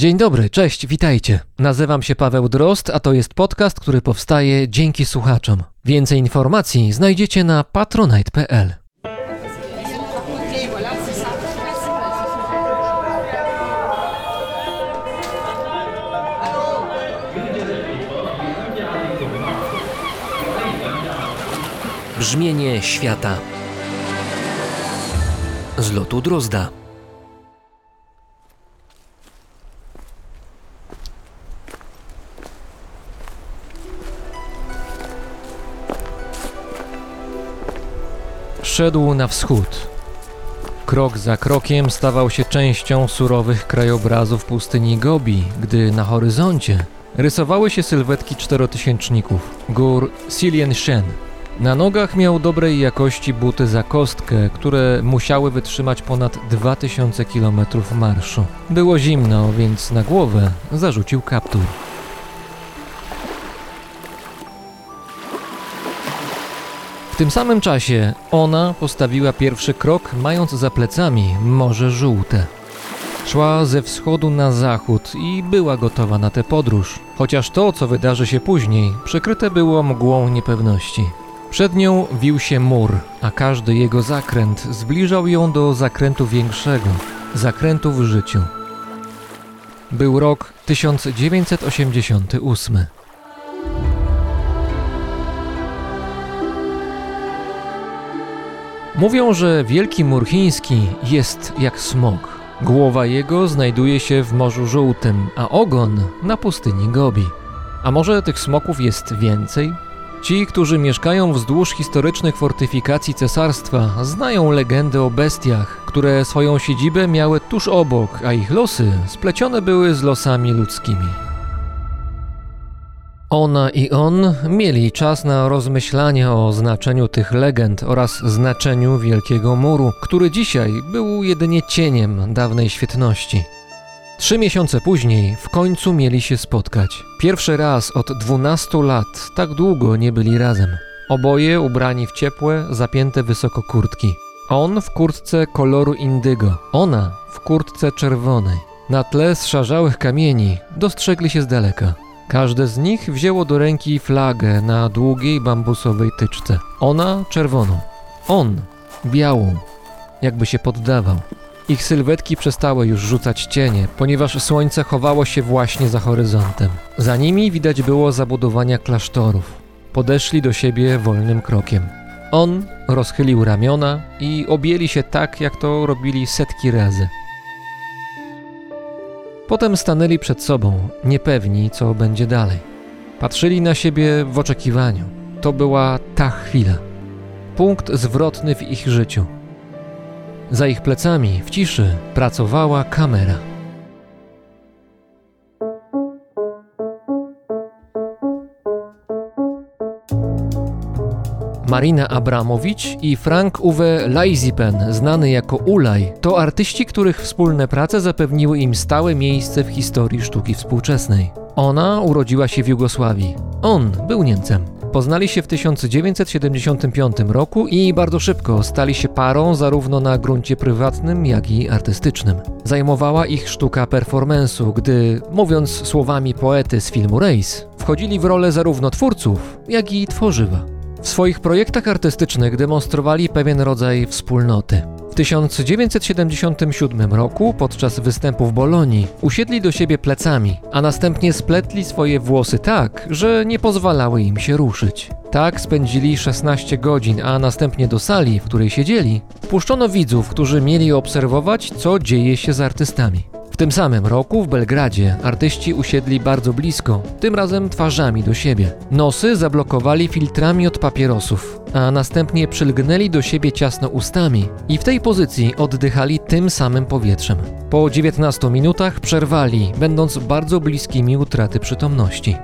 Dzień dobry, cześć, witajcie. Nazywam się Paweł Drost, a to jest podcast, który powstaje dzięki słuchaczom. Więcej informacji znajdziecie na patronite.pl. Brzmienie świata z lotu Drozda. Szedł na wschód. Krok za krokiem stawał się częścią surowych krajobrazów pustyni Gobi, gdy na horyzoncie rysowały się sylwetki czterotysięczników gór Silien Shen. Na nogach miał dobrej jakości buty za kostkę, które musiały wytrzymać ponad 2000 km marszu. Było zimno, więc na głowę zarzucił kaptur. Tym samym czasie ona postawiła pierwszy krok, mając za plecami Morze Żółte. Szła ze wschodu na zachód i była gotowa na tę podróż, chociaż to, co wydarzy się później, przykryte było mgłą niepewności. Przed nią wił się mur, a każdy jego zakręt zbliżał ją do zakrętu większego, zakrętu w życiu. Był rok 1988. Mówią, że Wielki Mur Chiński jest jak smok. Głowa jego znajduje się w Morzu Żółtym, a ogon na pustyni Gobi. A może tych smoków jest więcej? Ci, którzy mieszkają wzdłuż historycznych fortyfikacji cesarstwa, znają legendy o bestiach, które swoją siedzibę miały tuż obok, a ich losy splecione były z losami ludzkimi. Ona i on mieli czas na rozmyślanie o znaczeniu tych legend oraz znaczeniu Wielkiego Muru, który dzisiaj był jedynie cieniem dawnej świetności. Trzy miesiące później w końcu mieli się spotkać. Pierwszy raz od 12 lat tak długo nie byli razem. Oboje ubrani w ciepłe, zapięte wysoko kurtki. On w kurtce koloru indygo, ona w kurtce czerwonej. Na tle zszarzałych kamieni dostrzegli się z daleka. Każde z nich wzięło do ręki flagę na długiej bambusowej tyczce. Ona czerwoną, on białą, jakby się poddawał. Ich sylwetki przestały już rzucać cienie, ponieważ słońce chowało się właśnie za horyzontem. Za nimi widać było zabudowania klasztorów. Podeszli do siebie wolnym krokiem. On rozchylił ramiona i objęli się tak, jak to robili setki razy. Potem stanęli przed sobą, niepewni, co będzie dalej. Patrzyli na siebie w oczekiwaniu. To była ta chwila. Punkt zwrotny w ich życiu. Za ich plecami, w ciszy, pracowała kamera. Marina Abramowicz i Frank Uwe Leisipen, znany jako Ulaj, to artyści, których wspólne prace zapewniły im stałe miejsce w historii sztuki współczesnej. Ona urodziła się w Jugosławii. On był Niemcem. Poznali się w 1975 roku i bardzo szybko stali się parą zarówno na gruncie prywatnym, jak i artystycznym. Zajmowała ich sztuka performance'u, gdy, mówiąc słowami poety z filmu Race, wchodzili w rolę zarówno twórców, jak i tworzywa. W swoich projektach artystycznych demonstrowali pewien rodzaj wspólnoty. W 1977 roku, podczas występu w Bolonii, usiedli do siebie plecami, a następnie spletli swoje włosy tak, że nie pozwalały im się ruszyć. Tak spędzili 16 godzin, a następnie do sali, w której siedzieli, wpuszczono widzów, którzy mieli obserwować, co dzieje się z artystami. Tym samym roku w Belgradzie artyści usiedli bardzo blisko, tym razem twarzami do siebie. Nosy zablokowali filtrami od papierosów, a następnie przylgnęli do siebie ciasno ustami i w tej pozycji oddychali tym samym powietrzem. Po 19 minutach przerwali, będąc bardzo bliskimi utraty przytomności.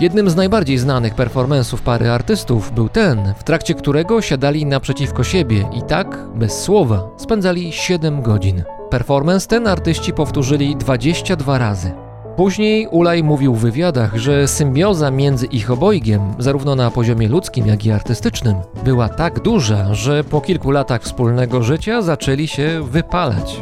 Jednym z najbardziej znanych performansów pary artystów był ten, w trakcie którego siadali naprzeciwko siebie i tak, bez słowa, spędzali 7 godzin. Performance ten artyści powtórzyli 22 razy. Później Ulaj mówił w wywiadach, że symbioza między ich obojgiem, zarówno na poziomie ludzkim, jak i artystycznym, była tak duża, że po kilku latach wspólnego życia zaczęli się wypalać.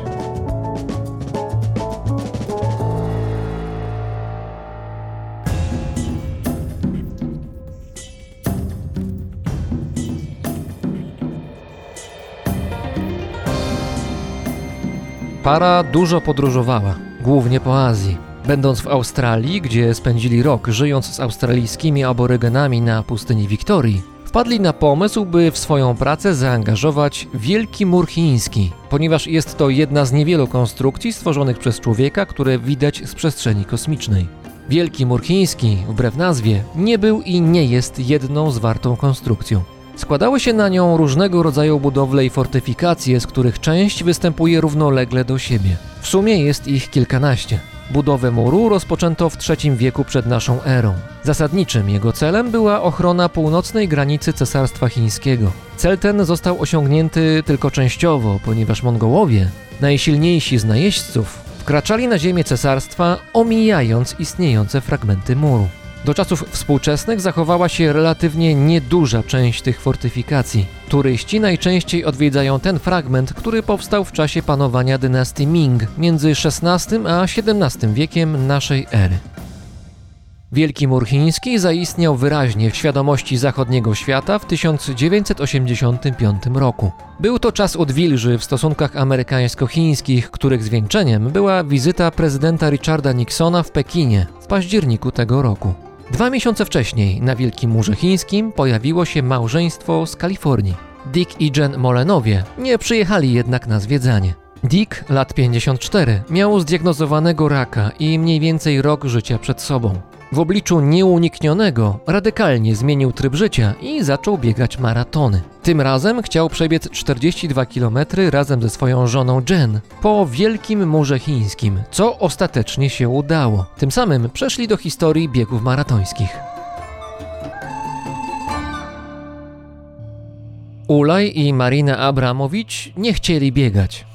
Para dużo podróżowała, głównie po Azji. Będąc w Australii, gdzie spędzili rok żyjąc z australijskimi aborygenami na pustyni Wiktorii, wpadli na pomysł, by w swoją pracę zaangażować Wielki Mur Chiński, ponieważ jest to jedna z niewielu konstrukcji stworzonych przez człowieka, które widać z przestrzeni kosmicznej. Wielki Mur Chiński, wbrew nazwie, nie był i nie jest jedną zwartą konstrukcją. Składały się na nią różnego rodzaju budowle i fortyfikacje, z których część występuje równolegle do siebie. W sumie jest ich kilkanaście. Budowę muru rozpoczęto w III wieku przed naszą erą. Zasadniczym jego celem była ochrona północnej granicy Cesarstwa Chińskiego. Cel ten został osiągnięty tylko częściowo, ponieważ Mongołowie, najsilniejsi z najeźdźców, wkraczali na ziemię cesarstwa, omijając istniejące fragmenty muru. Do czasów współczesnych zachowała się relatywnie nieduża część tych fortyfikacji. Turyści najczęściej odwiedzają ten fragment, który powstał w czasie panowania dynastii Ming między XVI a XVII wiekiem naszej ery. Wielki Mur Chiński zaistniał wyraźnie w świadomości zachodniego świata w 1985 roku. Był to czas odwilży w stosunkach amerykańsko-chińskich, których zwieńczeniem była wizyta prezydenta Richarda Nixona w Pekinie w październiku tego roku. Dwa miesiące wcześniej na Wielkim Murze Chińskim pojawiło się małżeństwo z Kalifornii. Dick i Jen Molenowie nie przyjechali jednak na zwiedzanie. Dick, lat 54, miał zdiagnozowanego raka i mniej więcej rok życia przed sobą. W obliczu nieuniknionego radykalnie zmienił tryb życia i zaczął biegać maratony. Tym razem chciał przebiec 42 km razem ze swoją żoną Jen po Wielkim Murze Chińskim, co ostatecznie się udało. Tym samym przeszli do historii biegów maratońskich. Ulaj i Marina Abramowicz nie chcieli biegać.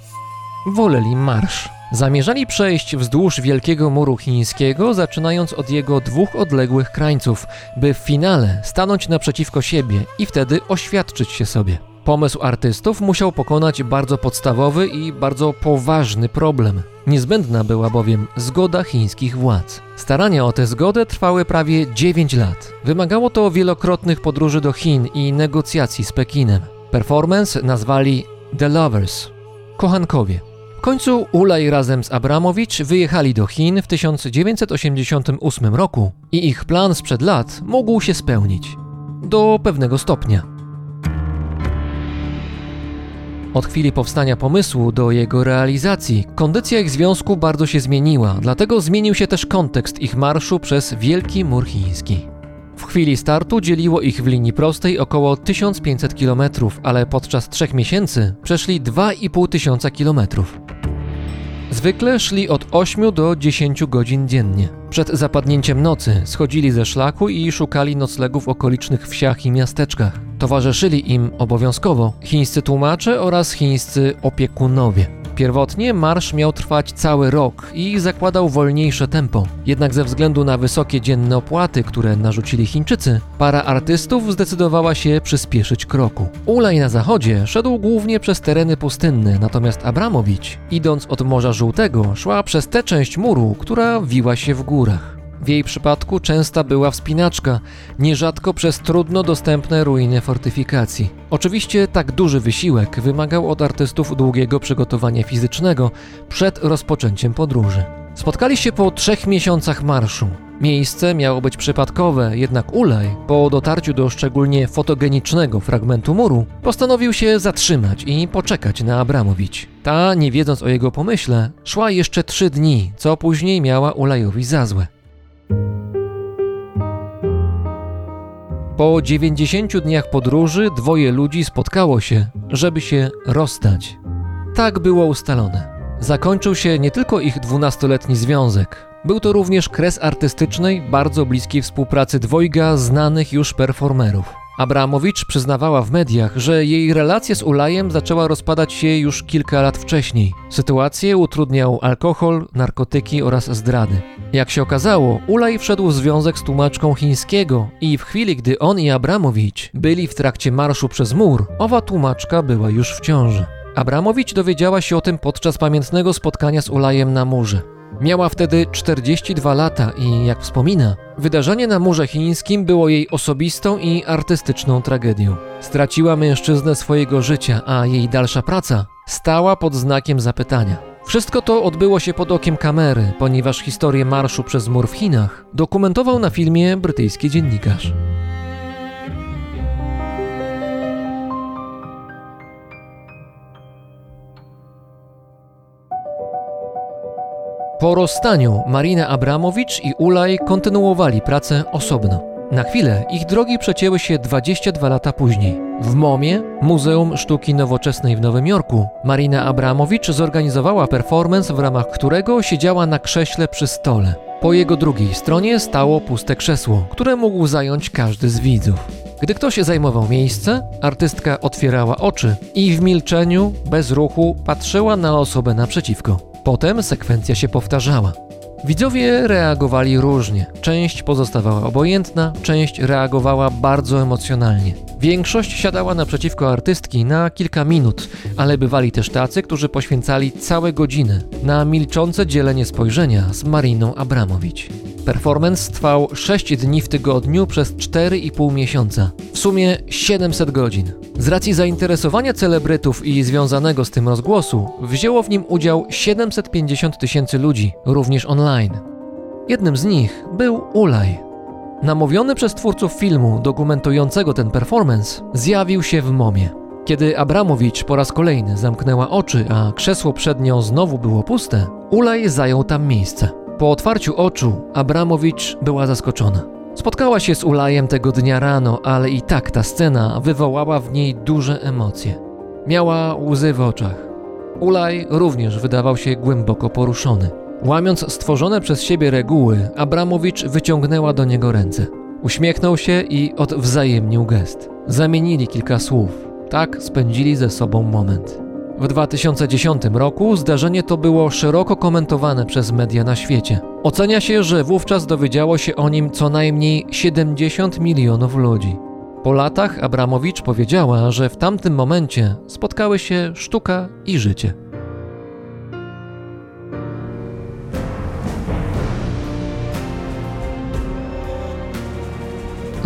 Woleli marsz. Zamierzali przejść wzdłuż Wielkiego Muru Chińskiego, zaczynając od jego dwóch odległych krańców, by w finale stanąć naprzeciwko siebie i wtedy oświadczyć się sobie. Pomysł artystów musiał pokonać bardzo podstawowy i bardzo poważny problem. Niezbędna była bowiem zgoda chińskich władz. Starania o tę zgodę trwały prawie 9 lat. Wymagało to wielokrotnych podróży do Chin i negocjacji z Pekinem. Performance nazwali The Lovers kochankowie. W końcu Ulaj razem z Abramowicz wyjechali do Chin w 1988 roku i ich plan sprzed lat mógł się spełnić. Do pewnego stopnia. Od chwili powstania pomysłu do jego realizacji, kondycja ich związku bardzo się zmieniła, dlatego zmienił się też kontekst ich marszu przez Wielki Mur Chiński. W chwili startu dzieliło ich w linii prostej około 1500 km, ale podczas trzech miesięcy przeszli 2,5 tysiąca kilometrów. Zwykle szli od 8 do 10 godzin dziennie. Przed zapadnięciem nocy schodzili ze szlaku i szukali noclegów w okolicznych wsiach i miasteczkach. Towarzyszyli im obowiązkowo chińscy tłumacze oraz chińscy opiekunowie. Pierwotnie marsz miał trwać cały rok i zakładał wolniejsze tempo. Jednak ze względu na wysokie dzienne opłaty, które narzucili Chińczycy, para artystów zdecydowała się przyspieszyć kroku. Ulaj na zachodzie szedł głównie przez tereny pustynne, natomiast Abramowicz, idąc od Morza Żółtego, szła przez tę część muru, która wiła się w górach. W jej przypadku częsta była wspinaczka, nierzadko przez trudno dostępne ruiny fortyfikacji. Oczywiście tak duży wysiłek wymagał od artystów długiego przygotowania fizycznego przed rozpoczęciem podróży. Spotkali się po trzech miesiącach marszu. Miejsce miało być przypadkowe, jednak Ulaj, po dotarciu do szczególnie fotogenicznego fragmentu muru, postanowił się zatrzymać i poczekać na Abramowicz. Ta, nie wiedząc o jego pomyśle, szła jeszcze trzy dni, co później miała Ulajowi za złe. Po 90 dniach podróży dwoje ludzi spotkało się, żeby się rozstać. Tak było ustalone. Zakończył się nie tylko ich dwunastoletni związek, był to również kres artystycznej, bardzo bliskiej współpracy dwojga znanych już performerów. Abramowicz przyznawała w mediach, że jej relacja z Ulajem zaczęła rozpadać się już kilka lat wcześniej. Sytuację utrudniał alkohol, narkotyki oraz zdrady. Jak się okazało, Ulaj wszedł w związek z tłumaczką chińskiego i w chwili, gdy on i Abramowicz byli w trakcie marszu przez mur, owa tłumaczka była już w ciąży. Abramowicz dowiedziała się o tym podczas pamiętnego spotkania z Ulajem na murze. Miała wtedy 42 lata i, jak wspomina, wydarzenie na Murze Chińskim było jej osobistą i artystyczną tragedią. Straciła mężczyznę swojego życia, a jej dalsza praca stała pod znakiem zapytania. Wszystko to odbyło się pod okiem kamery, ponieważ historię marszu przez mur w Chinach dokumentował na filmie brytyjski dziennikarz. Po rozstaniu Marina Abramowicz i Ulaj kontynuowali pracę osobno. Na chwilę ich drogi przecięły się 22 lata później. W MOMie, Muzeum Sztuki Nowoczesnej w Nowym Jorku, Marina Abramowicz zorganizowała performance, w ramach którego siedziała na krześle przy stole. Po jego drugiej stronie stało puste krzesło, które mógł zająć każdy z widzów. Gdy ktoś zajmował miejsce, artystka otwierała oczy i w milczeniu, bez ruchu, patrzyła na osobę naprzeciwko. Potem sekwencja się powtarzała. Widzowie reagowali różnie. Część pozostawała obojętna, część reagowała bardzo emocjonalnie. Większość siadała naprzeciwko artystki na kilka minut, ale bywali też tacy, którzy poświęcali całe godziny na milczące dzielenie spojrzenia z Mariną Abramowicz. Performance trwał 6 dni w tygodniu przez 4,5 miesiąca, w sumie 700 godzin. Z racji zainteresowania celebrytów i związanego z tym rozgłosu, wzięło w nim udział 750 tysięcy ludzi, również online. Jednym z nich był Ulaj. Namówiony przez twórców filmu dokumentującego ten performance, zjawił się w momie. Kiedy Abramowicz po raz kolejny zamknęła oczy, a krzesło przed nią znowu było puste, Ulaj zajął tam miejsce. Po otwarciu oczu Abramowicz była zaskoczona. Spotkała się z Ulajem tego dnia rano, ale i tak ta scena wywołała w niej duże emocje. Miała łzy w oczach. Ulaj również wydawał się głęboko poruszony. Łamiąc stworzone przez siebie reguły, Abramowicz wyciągnęła do niego ręce. Uśmiechnął się i odwzajemnił gest. Zamienili kilka słów. Tak spędzili ze sobą moment. W 2010 roku zdarzenie to było szeroko komentowane przez media na świecie. Ocenia się, że wówczas dowiedziało się o nim co najmniej 70 milionów ludzi. Po latach Abramowicz powiedziała, że w tamtym momencie spotkały się sztuka i życie.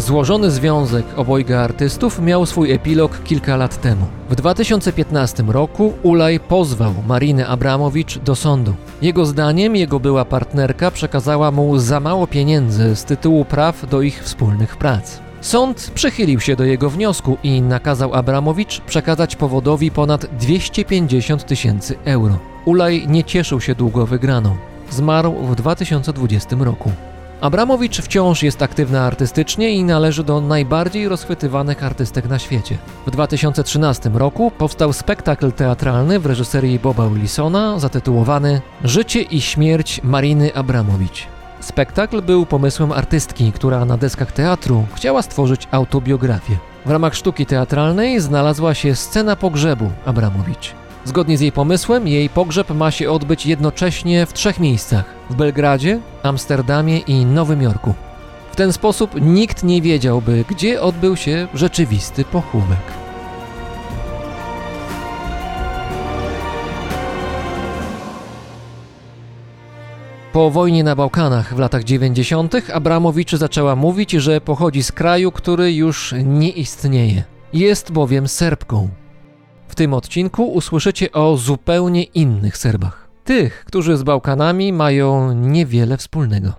Złożony związek obojga artystów miał swój epilog kilka lat temu. W 2015 roku Ulaj pozwał Marinę Abramowicz do sądu. Jego zdaniem jego była partnerka przekazała mu za mało pieniędzy z tytułu praw do ich wspólnych prac. Sąd przychylił się do jego wniosku i nakazał Abramowicz przekazać powodowi ponad 250 tysięcy euro. Ulaj nie cieszył się długo wygraną. Zmarł w 2020 roku. Abramowicz wciąż jest aktywna artystycznie i należy do najbardziej rozchwytywanych artystek na świecie. W 2013 roku powstał spektakl teatralny w reżyserii Boba Willisona zatytułowany Życie i śmierć Mariny Abramowicz. Spektakl był pomysłem artystki, która na deskach teatru chciała stworzyć autobiografię. W ramach sztuki teatralnej znalazła się scena pogrzebu Abramowicz. Zgodnie z jej pomysłem, jej pogrzeb ma się odbyć jednocześnie w trzech miejscach: w Belgradzie, Amsterdamie i Nowym Jorku. W ten sposób nikt nie wiedziałby, gdzie odbył się rzeczywisty pochówek. Po wojnie na Bałkanach w latach 90. Abramowicz zaczęła mówić, że pochodzi z kraju, który już nie istnieje. Jest bowiem Serbką. W tym odcinku usłyszycie o zupełnie innych Serbach. Tych, którzy z Bałkanami mają niewiele wspólnego.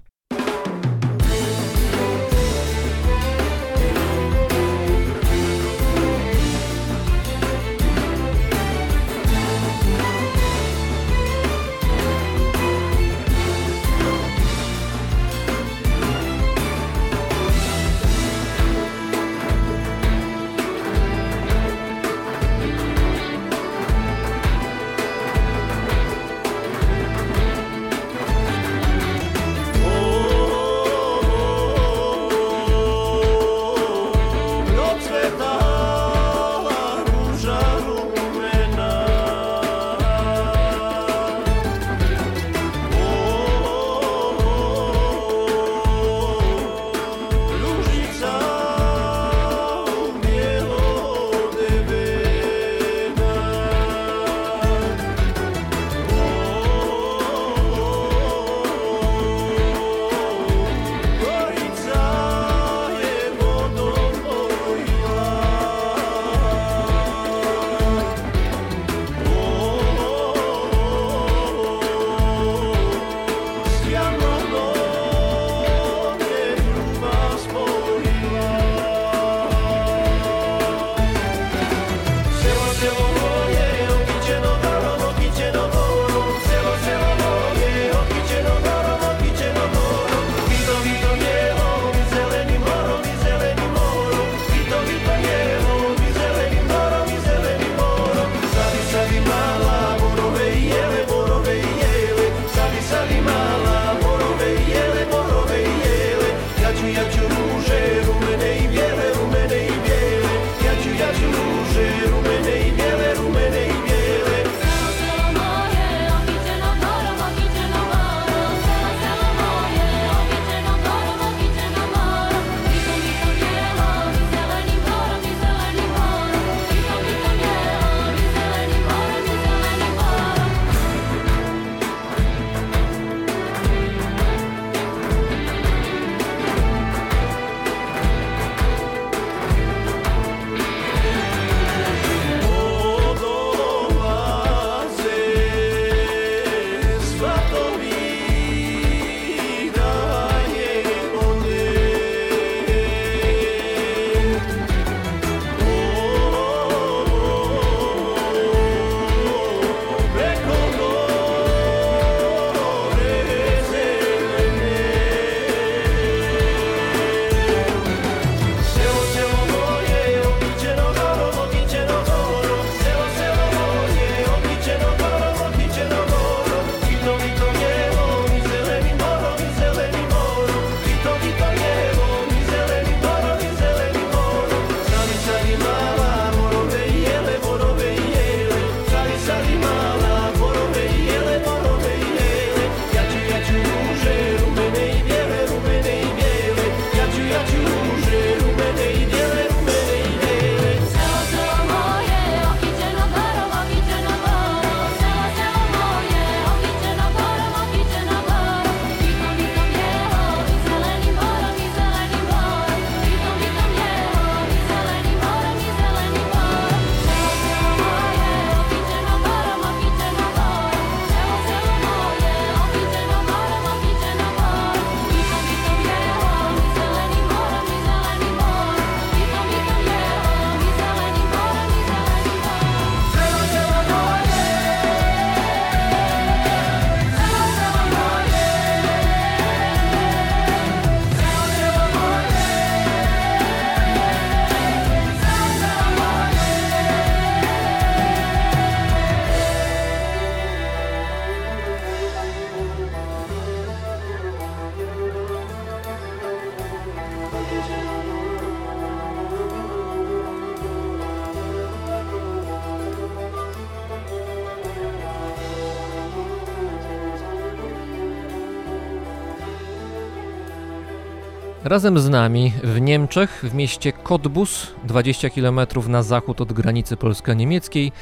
Razem z nami w Niemczech, w mieście Cottbus, 20 km na zachód od granicy polsko-niemieckiej,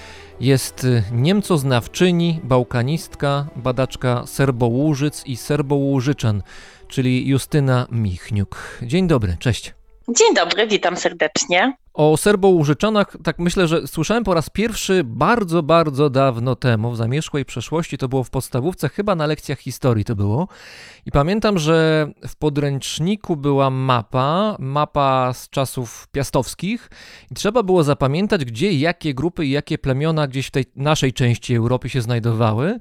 jest niemcoznawczyni, bałkanistka, badaczka serbołużyc i serbołużyczan, czyli Justyna Michniuk. Dzień dobry, cześć. Dzień dobry, witam serdecznie. O Serbołużyczanach, tak myślę, że słyszałem po raz pierwszy bardzo, bardzo dawno temu, w zamierzchłej przeszłości, to było w podstawówce, chyba na lekcjach historii to było. I pamiętam, że w podręczniku była mapa, mapa z czasów piastowskich i trzeba było zapamiętać, gdzie jakie grupy i jakie plemiona gdzieś w tej naszej części Europy się znajdowały.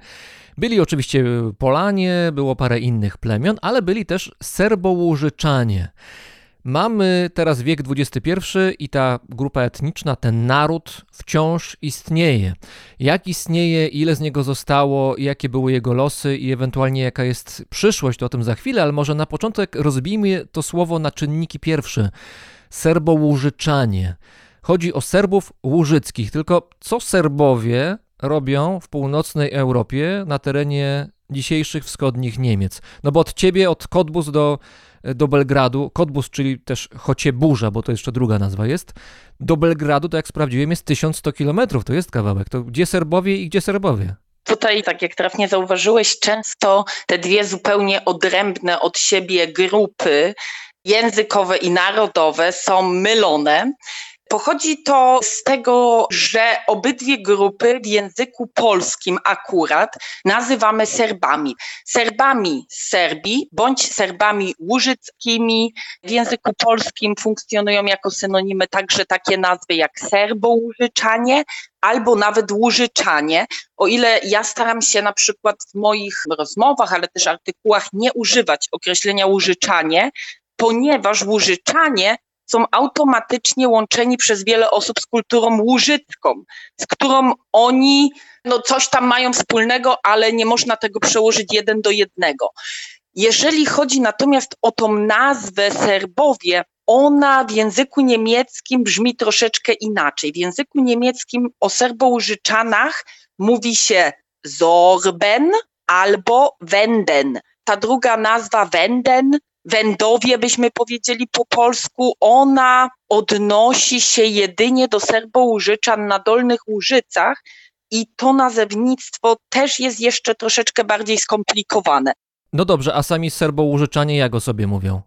Byli oczywiście Polanie, było parę innych plemion, ale byli też Serbołużyczanie. Mamy teraz wiek XXI i ta grupa etniczna, ten naród wciąż istnieje. Jak istnieje, ile z niego zostało, jakie były jego losy i ewentualnie jaka jest przyszłość, to o tym za chwilę, ale może na początek rozbijmy to słowo na czynniki pierwsze. Serbołużyczanie. Chodzi o Serbów łużyckich, tylko co Serbowie robią w północnej Europie na terenie dzisiejszych wschodnich Niemiec? No bo od ciebie, od Kotbus do do Belgradu, Kotbus, czyli też Chocieburza, bo to jeszcze druga nazwa jest, do Belgradu, to jak sprawdziłem, jest 1100 kilometrów, to jest kawałek. To gdzie Serbowie i gdzie Serbowie? Tutaj, tak jak trafnie zauważyłeś, często te dwie zupełnie odrębne od siebie grupy językowe i narodowe są mylone. Pochodzi to z tego, że obydwie grupy w języku polskim akurat nazywamy Serbami. Serbami z Serbii bądź Serbami łużyckimi. W języku polskim funkcjonują jako synonimy także takie nazwy jak serbo-łużyczanie albo nawet łużyczanie. O ile ja staram się na przykład w moich rozmowach, ale też artykułach nie używać określenia łużyczanie, ponieważ łużyczanie są automatycznie łączeni przez wiele osób z kulturą łużycką, z którą oni no, coś tam mają wspólnego, ale nie można tego przełożyć jeden do jednego. Jeżeli chodzi natomiast o tą nazwę Serbowie, ona w języku niemieckim brzmi troszeczkę inaczej. W języku niemieckim o Serbołużyczanach mówi się Sorben albo Wenden. Ta druga nazwa Wenden Wędowie byśmy powiedzieli po polsku, ona odnosi się jedynie do Serbo-Łużyczan na Dolnych Łużycach i to nazewnictwo też jest jeszcze troszeczkę bardziej skomplikowane. No dobrze, a sami Serbo-Łużyczanie jak o sobie mówią?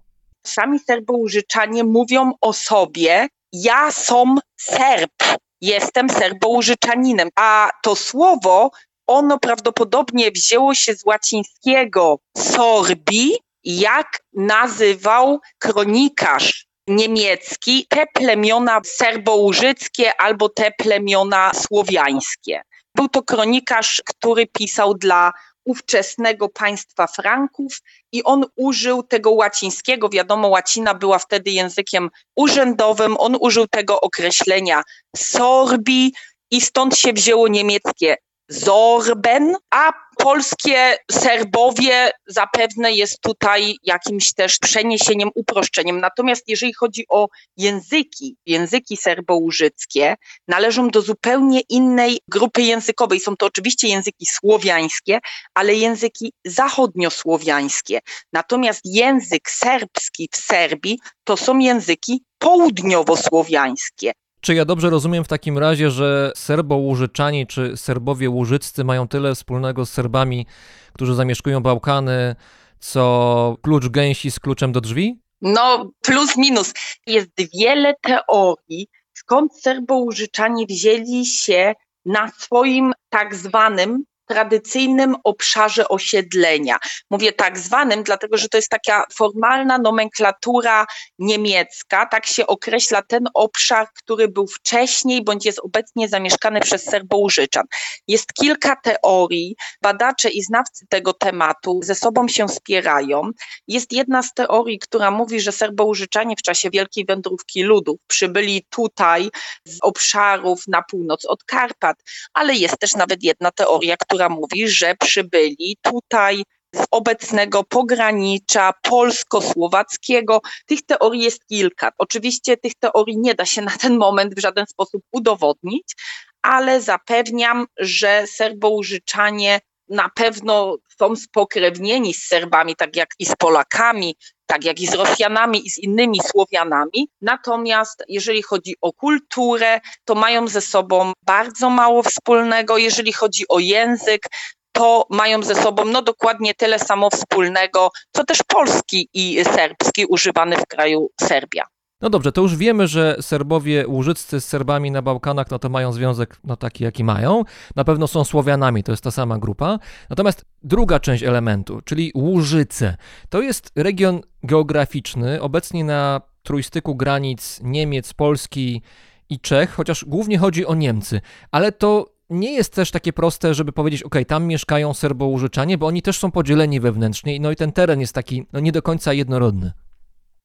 Sami Serbo-Łużyczanie mówią o sobie, ja som Serb, jestem Serbo-Łużyczaninem, a to słowo ono prawdopodobnie wzięło się z łacińskiego sorbi, jak nazywał kronikarz niemiecki te plemiona serbołużyckie albo te plemiona słowiańskie. Był to kronikarz, który pisał dla ówczesnego państwa Franków i on użył tego łacińskiego, wiadomo, łacina była wtedy językiem urzędowym, on użył tego określenia sorbi i stąd się wzięło niemieckie Zorben, a polskie Serbowie zapewne jest tutaj jakimś też przeniesieniem, uproszczeniem. Natomiast jeżeli chodzi o języki, języki serbołużyckie należą do zupełnie innej grupy językowej. Są to oczywiście języki słowiańskie, ale języki zachodniosłowiańskie. Natomiast język serbski w Serbii to są języki południowosłowiańskie. Czy ja dobrze rozumiem w takim razie, że Serbo-Łużyczani czy Serbowie Łużyccy mają tyle wspólnego z Serbami, którzy zamieszkują Bałkany, co klucz gęsi z kluczem do drzwi? No, plus minus. Jest wiele teorii, skąd Serbo-Łużyczanie wzięli się na swoim tak zwanym tradycyjnym obszarze osiedlenia. Mówię tak zwanym, dlatego że to jest taka formalna nomenklatura niemiecka, tak się określa ten obszar, który był wcześniej bądź jest obecnie zamieszkany przez Serbołużyczan. Jest kilka teorii, badacze i znawcy tego tematu ze sobą się spierają. Jest jedna z teorii, która mówi, że Serbołużyczanie w czasie Wielkiej Wędrówki Ludów przybyli tutaj z obszarów na północ od Karpat, ale jest też nawet jedna teoria, która która mówi, że przybyli tutaj z obecnego pogranicza polsko-słowackiego. Tych teorii jest kilka. Oczywiście tych teorii nie da się na ten moment w żaden sposób udowodnić, ale zapewniam, że Serbołużyczanie na pewno są spokrewnieni z Serbami, tak jak i z Polakami, tak jak i z Rosjanami i z innymi Słowianami. Natomiast jeżeli chodzi o kulturę, to mają ze sobą bardzo mało wspólnego. Jeżeli chodzi o język, to mają ze sobą no dokładnie tyle samo wspólnego, co też polski i serbski używany w kraju Serbia. No dobrze, to już wiemy, że Serbowie łużyccy z Serbami na Bałkanach, no to mają związek no taki, jaki mają. Na pewno są Słowianami, to jest ta sama grupa. Natomiast druga część elementu, czyli Łużyce, to jest region geograficzny, obecnie na trójstyku granic Niemiec, Polski i Czech, chociaż głównie chodzi o Niemcy, ale to nie jest też takie proste, żeby powiedzieć, ok, tam mieszkają Serbo-Łużyczanie, bo oni też są podzieleni wewnętrznie, no i ten teren jest taki no, nie do końca jednorodny.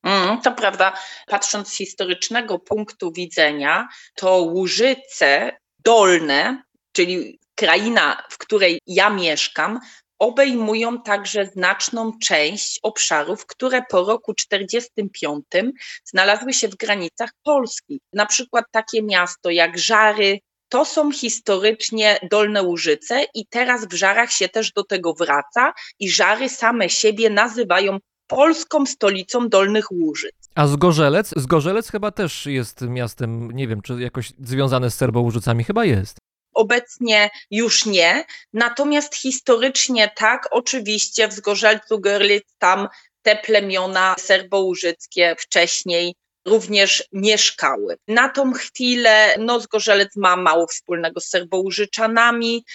Mm, to prawda, patrząc z historycznego punktu widzenia, to Łużyce Dolne, czyli kraina, w której ja mieszkam, obejmują także znaczną część obszarów, które po roku 1945 znalazły się w granicach Polski. Na przykład takie miasto jak Żary, to są historycznie Dolne Łużyce i teraz w Żarach się też do tego wraca i Żary same siebie nazywają polską stolicą Dolnych Łużyc. A Zgorzelec? Zgorzelec chyba też jest miastem, nie wiem, czy jakoś związane z Serbo-Łużycami, chyba jest. Obecnie już nie, natomiast historycznie tak, oczywiście w Zgorzelcu, Görlitz, tam te plemiona serbo-łużyckie wcześniej również mieszkały. Na tą chwilę no, Zgorzelec ma mało wspólnego z Serbołużyczanami.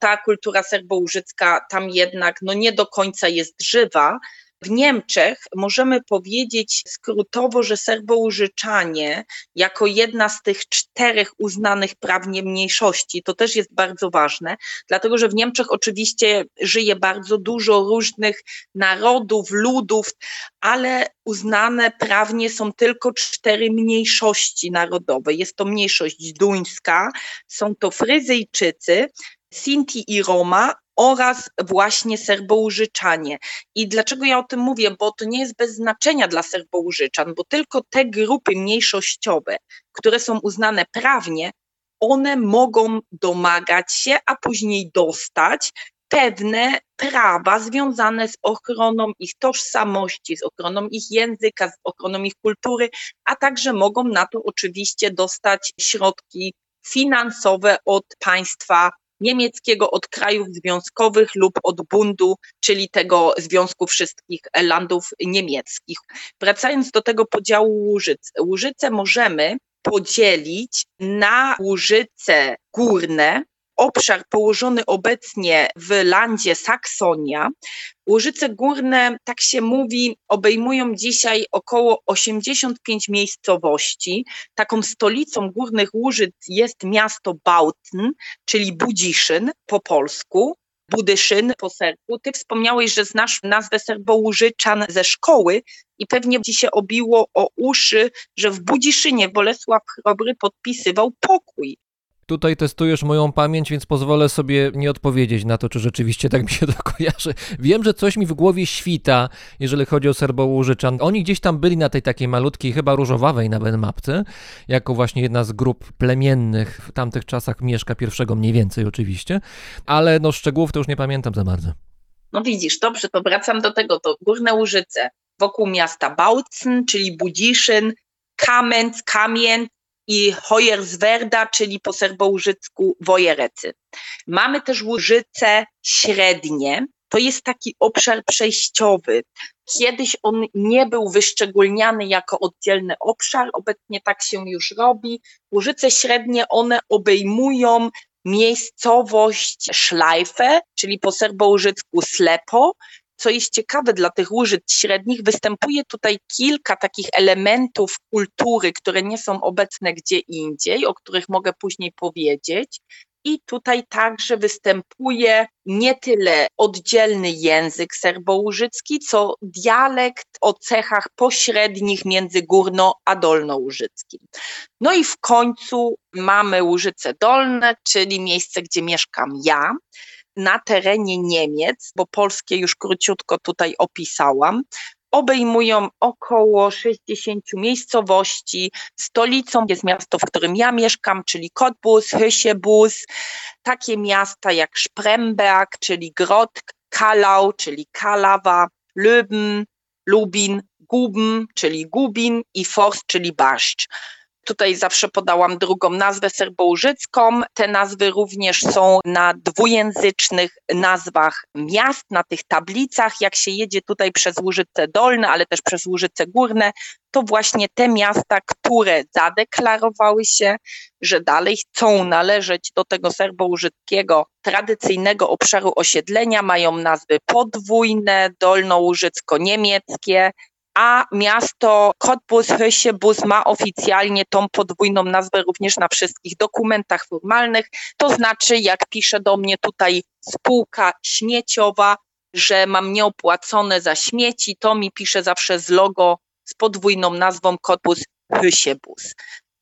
Ta kultura serbołużycka tam jednak no, nie do końca jest żywa, w Niemczech możemy powiedzieć skrótowo, że Serbołużyczanie jako jedna z tych czterech uznanych prawnie mniejszości, to też jest bardzo ważne, dlatego że w Niemczech oczywiście żyje bardzo dużo różnych narodów, ludów, ale uznane prawnie są tylko cztery mniejszości narodowe. Jest to mniejszość duńska, są to Fryzyjczycy, Sinti i Roma oraz właśnie Serbołużyczanie. I dlaczego ja o tym mówię? Bo to nie jest bez znaczenia dla Serbołużyczan, bo tylko te grupy mniejszościowe, które są uznane prawnie, one mogą domagać się, a później dostać pewne prawa związane z ochroną ich tożsamości, z ochroną ich języka, z ochroną ich kultury, a także mogą na to oczywiście dostać środki finansowe od państwa niemieckiego, od krajów związkowych lub od bundu, czyli tego Związku Wszystkich Landów Niemieckich. Wracając do tego podziału Łużyc. Łużyce możemy podzielić na Łużyce górne, obszar położony obecnie w landzie Saksonia. Łużyce górne, tak się mówi, obejmują dzisiaj około 85 miejscowości. Taką stolicą górnych Łużyc jest miasto Bałtyn, czyli Budziszyn po polsku. Budyszyn po serbu. Ty wspomniałeś, że znasz nazwę Serbołużyczan ze szkoły i pewnie ci się obiło o uszy, że w Budziszynie Bolesław Chrobry podpisywał pokój. Tutaj testujesz moją pamięć, więc pozwolę sobie nie odpowiedzieć na to, czy rzeczywiście tak mi się to kojarzy. Wiem, że coś mi w głowie świta, jeżeli chodzi o Serbołużyczan. Oni gdzieś tam byli na tej takiej malutkiej, chyba różowawej nawet mapce, jako właśnie jedna z grup plemiennych w tamtych czasach mieszka pierwszego mniej więcej oczywiście, ale no szczegółów to już nie pamiętam za bardzo. No widzisz, dobrze, to wracam do tego, to Górne Łużyce, wokół miasta Bałcyn, czyli Budziszyn, Kamenc, Kamien, i Hoyerswerda, czyli po serbołużycku Wojerecy. Mamy też Łużyce Średnie, to jest taki obszar przejściowy. Kiedyś on nie był wyszczególniany jako oddzielny obszar, obecnie tak się już robi. Łużyce Średnie, one obejmują miejscowość Szlajfę, czyli po serbołużycku Slepo, co jest ciekawe dla tych łużyc średnich, występuje tutaj kilka takich elementów kultury, które nie są obecne gdzie indziej, o których mogę później powiedzieć. I tutaj także występuje nie tyle oddzielny język serbołużycki, co dialekt o cechach pośrednich między górno a dolnołużyckim. No i w końcu mamy Łużyce Dolne, czyli miejsce, gdzie mieszkam ja na terenie Niemiec, bo polskie już króciutko tutaj opisałam, obejmują około 60 miejscowości. Stolicą jest miasto, w którym ja mieszkam, czyli Cottbus, Hösiebus, takie miasta jak Spremberg, czyli Grodk, Kalau, czyli Kalawa, Löben, Lubin, gubn, czyli gubin i forst, czyli barszcz. Tutaj zawsze podałam drugą nazwę serbołużycką. Te nazwy również są na dwujęzycznych nazwach miast, na tych tablicach. Jak się jedzie tutaj przez Łużyce Dolne, ale też przez Łużyce Górne, to właśnie te miasta, które zadeklarowały się, że dalej chcą należeć do tego serbołużyckiego tradycyjnego obszaru osiedlenia, mają nazwy podwójne, dolnołużycko-niemieckie, a miasto Cottbus Hösiebus ma oficjalnie tą podwójną nazwę również na wszystkich dokumentach formalnych. To znaczy, jak pisze do mnie tutaj spółka śmieciowa, że mam nieopłacone za śmieci, to mi pisze zawsze z logo z podwójną nazwą Cottbus Hösiebus.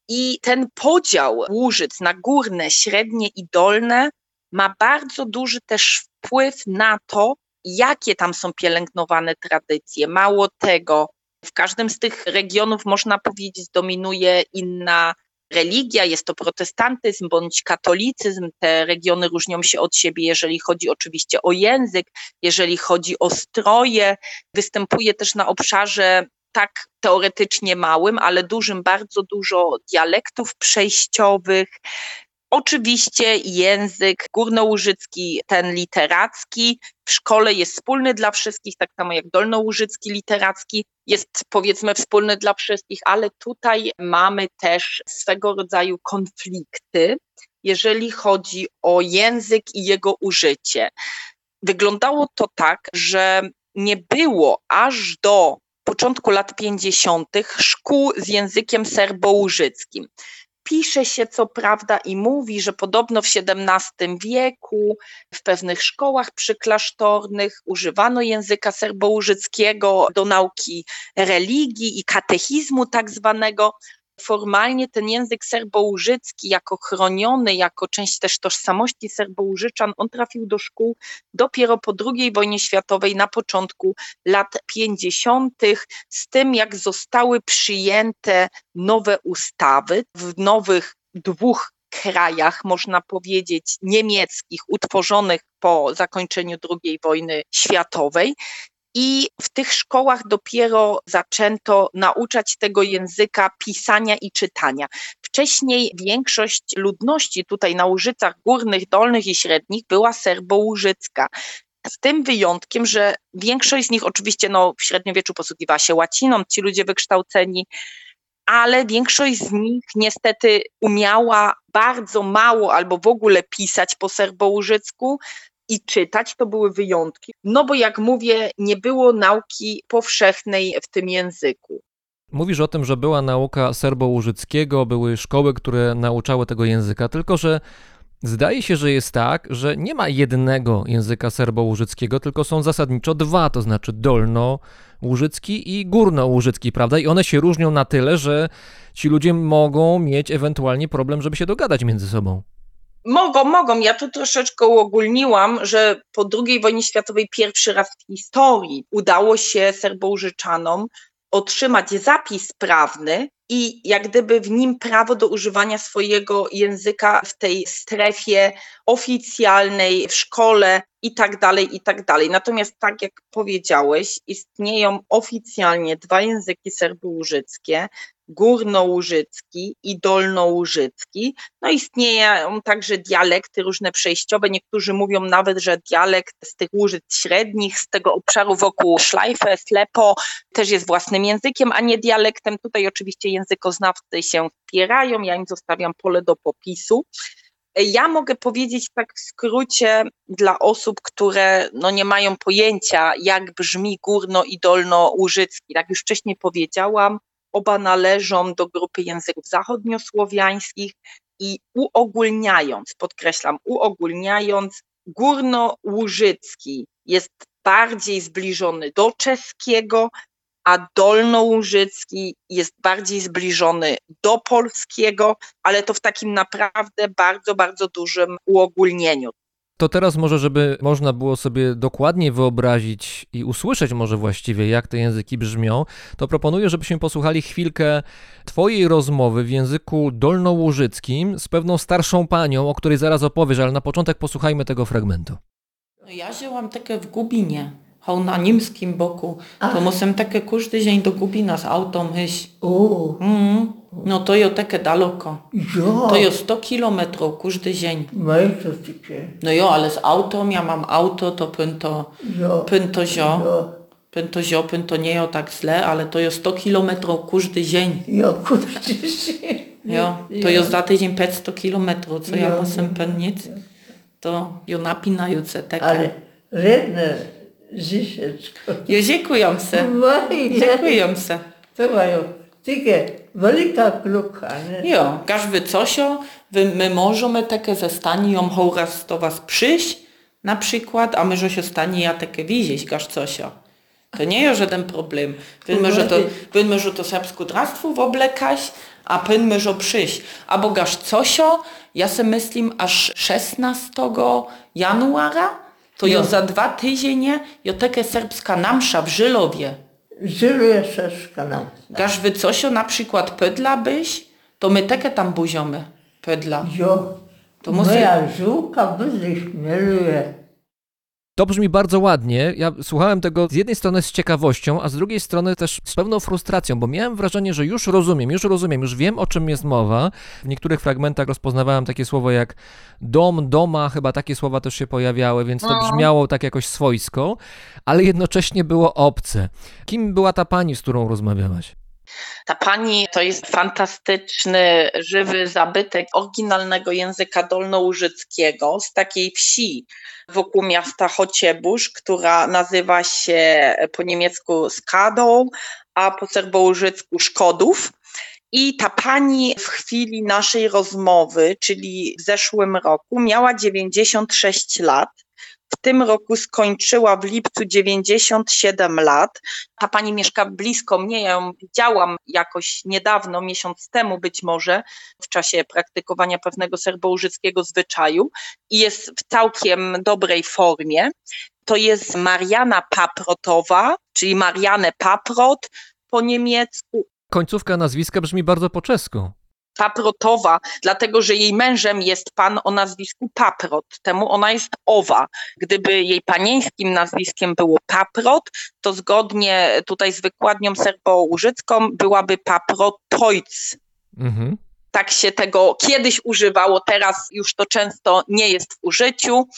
I ten podział Łużyc na górne, średnie i dolne ma bardzo duży też wpływ na to, jakie tam są pielęgnowane tradycje. Mało tego, w każdym z tych regionów można powiedzieć dominuje inna religia, jest to protestantyzm bądź katolicyzm. Te regiony różnią się od siebie, jeżeli chodzi oczywiście o język, jeżeli chodzi o stroje. Występuje też na obszarze tak teoretycznie małym, ale dużym bardzo dużo dialektów przejściowych. Oczywiście język górnołużycki, ten literacki, w szkole jest wspólny dla wszystkich, tak samo jak dolnołużycki literacki jest powiedzmy wspólny dla wszystkich, ale tutaj mamy też swego rodzaju konflikty, jeżeli chodzi o język i jego użycie. Wyglądało to tak, że nie było aż do początku lat 50. szkół z językiem serbołużyckim. Pisze się co prawda i mówi, że podobno w XVII wieku w pewnych szkołach przyklasztornych używano języka serbołużyckiego do nauki religii i katechizmu tak zwanego, formalnie ten język serbołużycki jako chroniony, jako część też tożsamości serbołużyczan, on trafił do szkół dopiero po II wojnie światowej, na początku lat 50., z tym jak zostały przyjęte nowe ustawy w nowych dwóch krajach, można powiedzieć, niemieckich, utworzonych po zakończeniu II wojny światowej i w tych szkołach dopiero zaczęto nauczać tego języka pisania i czytania. Wcześniej większość ludności tutaj na Łużycach Górnych, Dolnych i Średnich była serbołużycka. Z tym wyjątkiem, że większość z nich oczywiście no, w średniowieczu posługiwała się łaciną, ci ludzie wykształceni, ale większość z nich niestety umiała bardzo mało albo w ogóle pisać po serbołużycku, i czytać, to były wyjątki. No bo jak mówię, nie było nauki powszechnej w tym języku. Mówisz o tym, że była nauka serbołużyckiego, były szkoły, które nauczały tego języka, tylko że zdaje się, że jest tak, że nie ma jednego języka serbołużyckiego, tylko są zasadniczo dwa, to znaczy dolnołużycki i górnołużycki, prawda? I one się różnią na tyle, że ci ludzie mogą mieć ewentualnie problem, żeby się dogadać między sobą. Mogą, mogą. Ja tu troszeczkę uogólniłam, że po II wojnie światowej pierwszy raz w historii udało się Serbołużyczanom otrzymać zapis prawny i jak gdyby w nim prawo do używania swojego języka w tej strefie oficjalnej, w szkole i tak dalej, i tak dalej. Natomiast tak jak powiedziałeś, istnieją oficjalnie dwa języki serbołużyckie, górnołużycki i dolnołużycki. No istnieją także dialekty różne przejściowe. Niektórzy mówią nawet, że dialekt z tych łużyc średnich, z tego obszaru wokół Szlajfe, Slepo też jest własnym językiem, a nie dialektem. Tutaj oczywiście językoznawcy się wspierają, ja im zostawiam pole do popisu. Ja mogę powiedzieć tak w skrócie dla osób, które no nie mają pojęcia, jak brzmi górno i dolnołużycki. Jak już wcześniej powiedziałam, Oba należą do grupy języków zachodniosłowiańskich i uogólniając, podkreślam, uogólniając, górnołużycki jest bardziej zbliżony do czeskiego, a dolnołużycki jest bardziej zbliżony do polskiego, ale to w takim naprawdę bardzo, bardzo dużym uogólnieniu. To teraz może, żeby można było sobie dokładnie wyobrazić i usłyszeć może właściwie, jak te języki brzmią, to proponuję, żebyśmy posłuchali chwilkę Twojej rozmowy w języku dolnołużyckim z pewną starszą panią, o której zaraz opowiesz, ale na początek posłuchajmy tego fragmentu. No ja żyłam takie w Gubinie, hał na niemskim boku. To musím také každý deň do Gubína s autom hyš. O, Mm. No to je také daleko. jo. To je 100 kilometrów każdy dzień. To tyče. No jo, ale z autom, ja mam auto, to pyn to, Jo. pyn to zio. Jo. Pyn to zio, pyn to nie jo tak źle, ale to jest 100 kilometrów każdy dzień. Jo, kurde się. Jo, to jest za tydzień 500 kilometrów, co ja Jo. muszę pęnić. To jo napinające takie. Ale redne Žižečko. Jo, dziękuję se. Dziękuję se. To mają takie wielka kluka, nie? Jo, każdy cosio, my możemy takie ze stanią raz do was przyjść, na przykład, a my że się stanie ja takie widzieć, gaż cosio. To nie jest żaden problem. Wiemy, że to, wiemy, że to serbsku drastwo oblekać, a pynmy, że przyjść. Albo gaż cosio, ja se myślim, aż 16 januara, to Jo. jo za dwa tydzienie, jo takie serbska namsza w Żylowie. Żyluje szeszka nam. Gaż wy cosio na przykład pydla byś, to my takie tam buziomy pydla. Jo. To musi- Moja żółka bardzo śmieluje. To brzmi bardzo ładnie. Ja słuchałem tego z jednej strony z ciekawością, a z drugiej strony też z pewną frustracją, bo miałem wrażenie, że już rozumiem, już rozumiem, już wiem o czym jest mowa. W niektórych fragmentach rozpoznawałem takie słowo jak dom, doma, chyba takie słowa też się pojawiały, więc to No. brzmiało tak jakoś swojsko, ale jednocześnie było obce. Kim była ta pani, z którą rozmawiałaś? Ta pani to jest fantastyczny, żywy zabytek oryginalnego języka dolnołużyckiego z takiej wsi wokół miasta Chociebusz, która nazywa się po niemiecku Skadą, a po serbołużycku Szkodów. I ta pani w chwili naszej rozmowy, czyli w zeszłym roku, miała 96 lat. W tym roku skończyła w lipcu 97 lat. Ta pani mieszka blisko mnie, ja ją widziałam jakoś niedawno, miesiąc temu być może, w czasie praktykowania pewnego serbołużyckiego zwyczaju i jest w całkiem dobrej formie. To jest Mariana Paprotowa, czyli Marianne Paprot po niemiecku, Końcówka nazwiska brzmi bardzo po czesku. Paprotowa, dlatego że jej mężem jest pan o nazwisku Paprot, temu ona jest Owa. Gdyby jej panieńskim nazwiskiem było Paprot, to zgodnie tutaj z wykładnią serbołużycką byłaby Paprotojc. Mhm. Tak się tego kiedyś używało, teraz już to często nie jest w użyciu.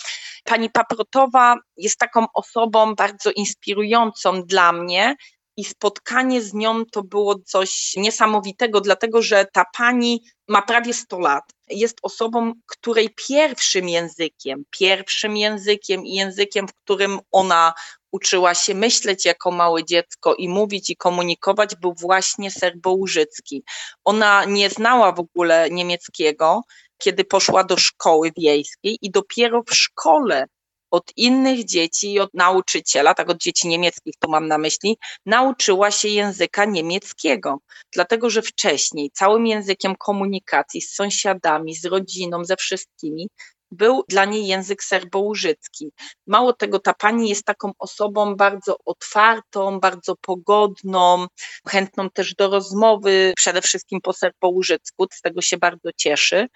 Pani Paprotowa jest taką osobą bardzo inspirującą dla mnie i spotkanie z nią to było coś niesamowitego, dlatego że ta pani ma prawie 100 lat. Jest osobą, której pierwszym językiem, pierwszym językiem i językiem, w którym ona uczyła się myśleć jako małe dziecko i mówić i komunikować, był właśnie serbołużycki. Ona nie znała w ogóle niemieckiego, kiedy poszła do szkoły wiejskiej i dopiero w szkole od innych dzieci i od nauczyciela, tak od dzieci niemieckich tu mam na myśli, nauczyła się języka niemieckiego. Dlatego, że wcześniej całym językiem komunikacji z sąsiadami, z rodziną, ze wszystkimi był dla niej język serbołużycki. Mało tego, ta pani jest taką osobą bardzo otwartą, bardzo pogodną, chętną też do rozmowy, przede wszystkim po serbołużycku, z tego się bardzo cieszy.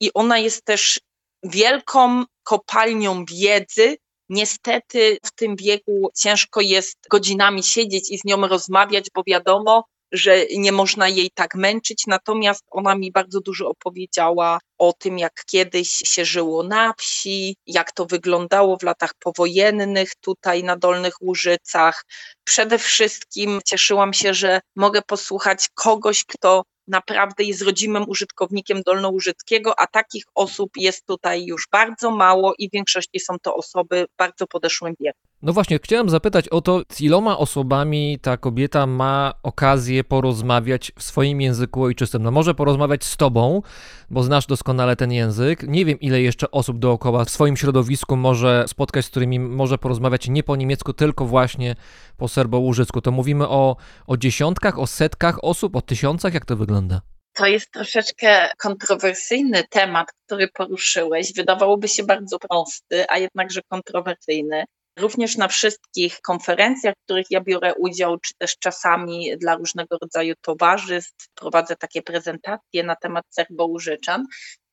I ona jest też wielką kopalnią wiedzy. Niestety w tym wieku ciężko jest godzinami siedzieć i z nią rozmawiać, bo wiadomo, że nie można jej tak męczyć. Natomiast ona mi bardzo dużo opowiedziała o tym, jak kiedyś się żyło na wsi, jak to wyglądało w latach powojennych tutaj na Dolnych Łużycach. Przede wszystkim cieszyłam się, że mogę posłuchać kogoś, kto naprawdę jest rodzimym użytkownikiem dolnołużyckiego, a takich osób jest tutaj już bardzo mało i w większości są to osoby w bardzo podeszłym wieku. No właśnie, chciałem zapytać o to, z iloma osobami ta kobieta ma okazję porozmawiać w swoim języku ojczystym. No może porozmawiać z tobą, bo znasz doskonale ten język. Nie wiem, ile jeszcze osób dookoła w swoim środowisku może spotkać, z którymi może porozmawiać nie po niemiecku, tylko właśnie po serbołużycku. To mówimy o, o dziesiątkach, o setkach osób, o tysiącach? Jak to wygląda? To jest troszeczkę kontrowersyjny temat, który poruszyłeś. Wydawałoby się bardzo prosty, a jednakże kontrowersyjny. Również na wszystkich konferencjach, w których ja biorę udział, czy też czasami dla różnego rodzaju towarzystw, prowadzę takie prezentacje na temat serbołużyczan.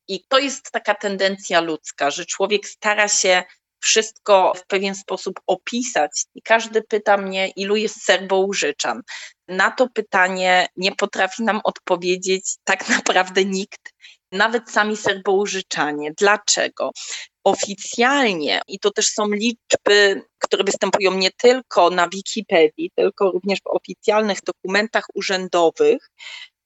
I to jest taka tendencja ludzka, że człowiek stara się wszystko w pewien sposób opisać. I każdy pyta mnie, ilu jest serbołużyczan. Na to pytanie nie potrafi nam odpowiedzieć tak naprawdę nikt, nawet sami serbołużyczanie. Dlaczego? Oficjalnie, i to też są liczby, które występują nie tylko na Wikipedii, tylko również w oficjalnych dokumentach urzędowych,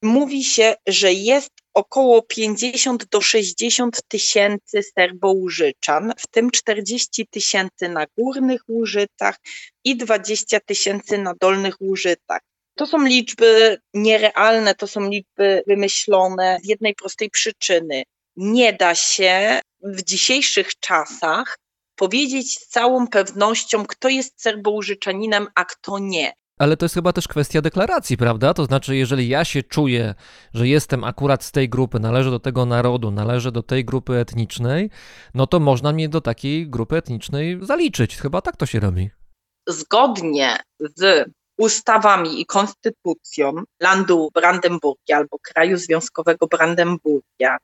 mówi się, że jest około 50 do 60 tysięcy serbołużyczan, w tym 40 tysięcy na górnych Łużycach i 20 tysięcy na dolnych Łużycach. To są liczby nierealne, to są liczby wymyślone z jednej prostej przyczyny. Nie da się w dzisiejszych czasach powiedzieć z całą pewnością, kto jest serbołużyczaninem, a kto nie. Ale to jest chyba też kwestia deklaracji, prawda? To znaczy, jeżeli ja się czuję, że jestem akurat z tej grupy, należę do tego narodu, należę do tej grupy etnicznej, no to można mnie do takiej grupy etnicznej zaliczyć. Chyba tak to się robi. Zgodnie z ustawami i konstytucją landu Brandenburgia albo kraju związkowego Brandenburgia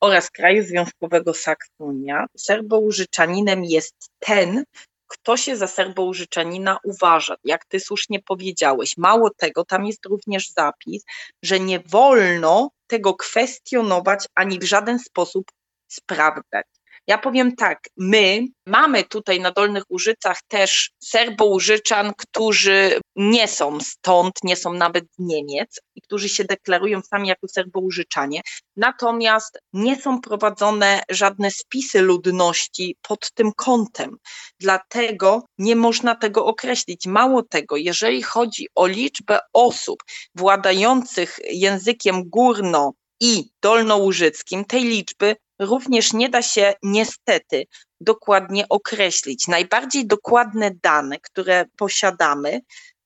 oraz kraju związkowego Saksonia, serbołużyczaninem jest ten, kto się za serbołużyczanina uważa, jak ty słusznie powiedziałeś. Mało tego, tam jest również zapis, że nie wolno tego kwestionować ani w żaden sposób sprawdzać. Ja powiem tak, my mamy tutaj na Dolnych Łużycach też Serbo-Łużyczan, którzy nie są stąd, nie są nawet z Niemiec i którzy się deklarują sami jako Serbo-Łużyczanie, natomiast nie są prowadzone żadne spisy ludności pod tym kątem. Dlatego nie można tego określić. Mało tego, jeżeli chodzi o liczbę osób władających językiem górno i dolnołużyckim, tej liczby również nie da się niestety dokładnie określić. Najbardziej dokładne dane, które posiadamy,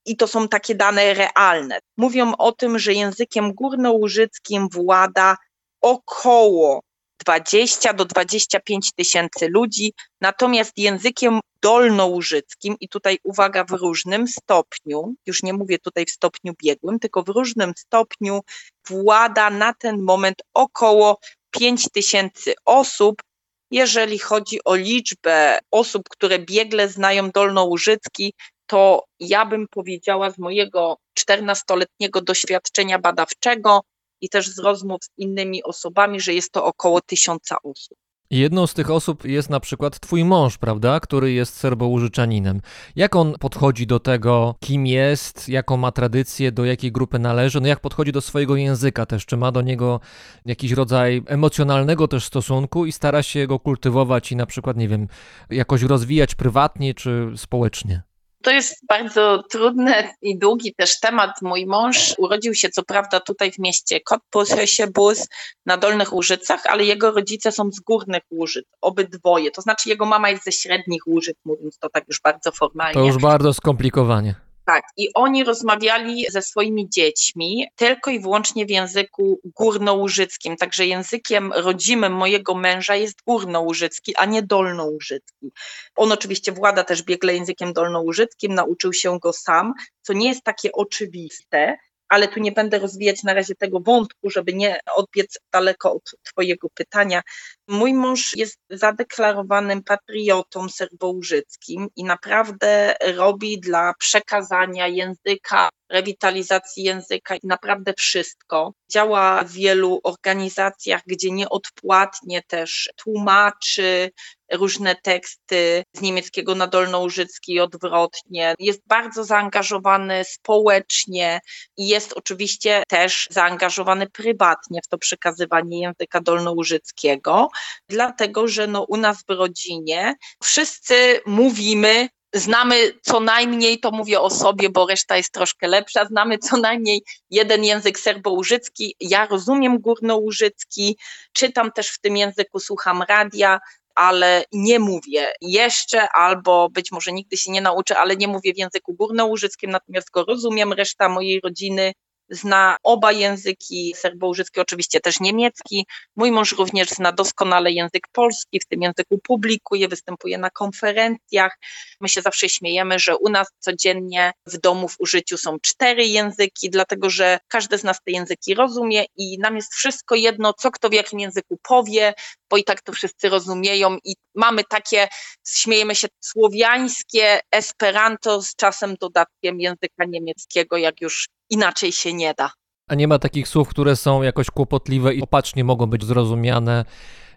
i to są takie dane realne, mówią o tym, że językiem górnołużyckim włada około 20 do 25 tysięcy ludzi, natomiast językiem dolnołużyckim, i tutaj uwaga, w różnym stopniu, już nie mówię tutaj w stopniu biegłym, tylko w różnym stopniu włada na ten moment około 5 tysięcy osób. Jeżeli chodzi o liczbę osób, które biegle znają Dolnołużycki, to ja bym powiedziała z mojego 14-letniego doświadczenia badawczego i też z rozmów z innymi osobami, że jest to około tysiąca osób. Jedną z tych osób jest na przykład twój mąż, prawda, który jest serbołużyczaninem. Jak on podchodzi do tego, kim jest, jaką ma tradycję, do jakiej grupy należy, no jak podchodzi do swojego języka też, czy ma do niego jakiś rodzaj emocjonalnego też stosunku i stara się go kultywować i na przykład, nie wiem, jakoś rozwijać prywatnie czy społecznie? To jest bardzo trudny i długi też temat. Mój mąż urodził się co prawda tutaj w mieście Kotpusesiebus na Dolnych Łużycach, ale jego rodzice są z Górnych Łużyc, obydwoje. To znaczy jego mama jest ze Średnich Łużyc, mówiąc to tak już bardzo formalnie. To już bardzo skomplikowanie. Tak, i oni rozmawiali ze swoimi dziećmi tylko i wyłącznie w języku górnołużyckim, także językiem rodzimym mojego męża jest górnołużycki, a nie dolnołużycki. On oczywiście włada też biegle językiem dolnołużyckim, nauczył się go sam, co nie jest takie oczywiste, ale tu nie będę rozwijać na razie tego wątku, żeby nie odbiec daleko od Twojego pytania. Mój mąż jest zadeklarowanym patriotą serbołużyckim i naprawdę robi dla przekazania języka, rewitalizacji języka naprawdę wszystko. Działa w wielu organizacjach, gdzie nieodpłatnie też tłumaczy różne teksty z niemieckiego na dolnołużycki i odwrotnie. Jest bardzo zaangażowany społecznie i jest oczywiście też zaangażowany prywatnie w to przekazywanie języka dolnołużyckiego dlatego że no, u nas w rodzinie wszyscy mówimy, znamy co najmniej, to mówię o sobie, bo reszta jest troszkę lepsza, znamy co najmniej jeden język serbołużycki, ja rozumiem górnołużycki, czytam też w tym języku, słucham radia, ale nie mówię jeszcze, albo być może nigdy się nie nauczę, ale nie mówię w języku górnołużyckim, natomiast go rozumiem, reszta mojej rodziny zna oba języki serbo-łużyckie, oczywiście też niemiecki. Mój mąż również zna doskonale język polski, w tym języku publikuje, występuje na konferencjach. My się zawsze śmiejemy, że u nas codziennie w domu w użyciu są cztery języki, dlatego że każdy z nas te języki rozumie i nam jest wszystko jedno, co kto w jakim języku powie, bo i tak to wszyscy rozumieją i mamy takie, śmiejemy się, słowiańskie Esperanto z czasem dodatkiem języka niemieckiego, jak już inaczej się nie da. A nie ma takich słów, które są jakoś kłopotliwe i opacznie mogą być zrozumiane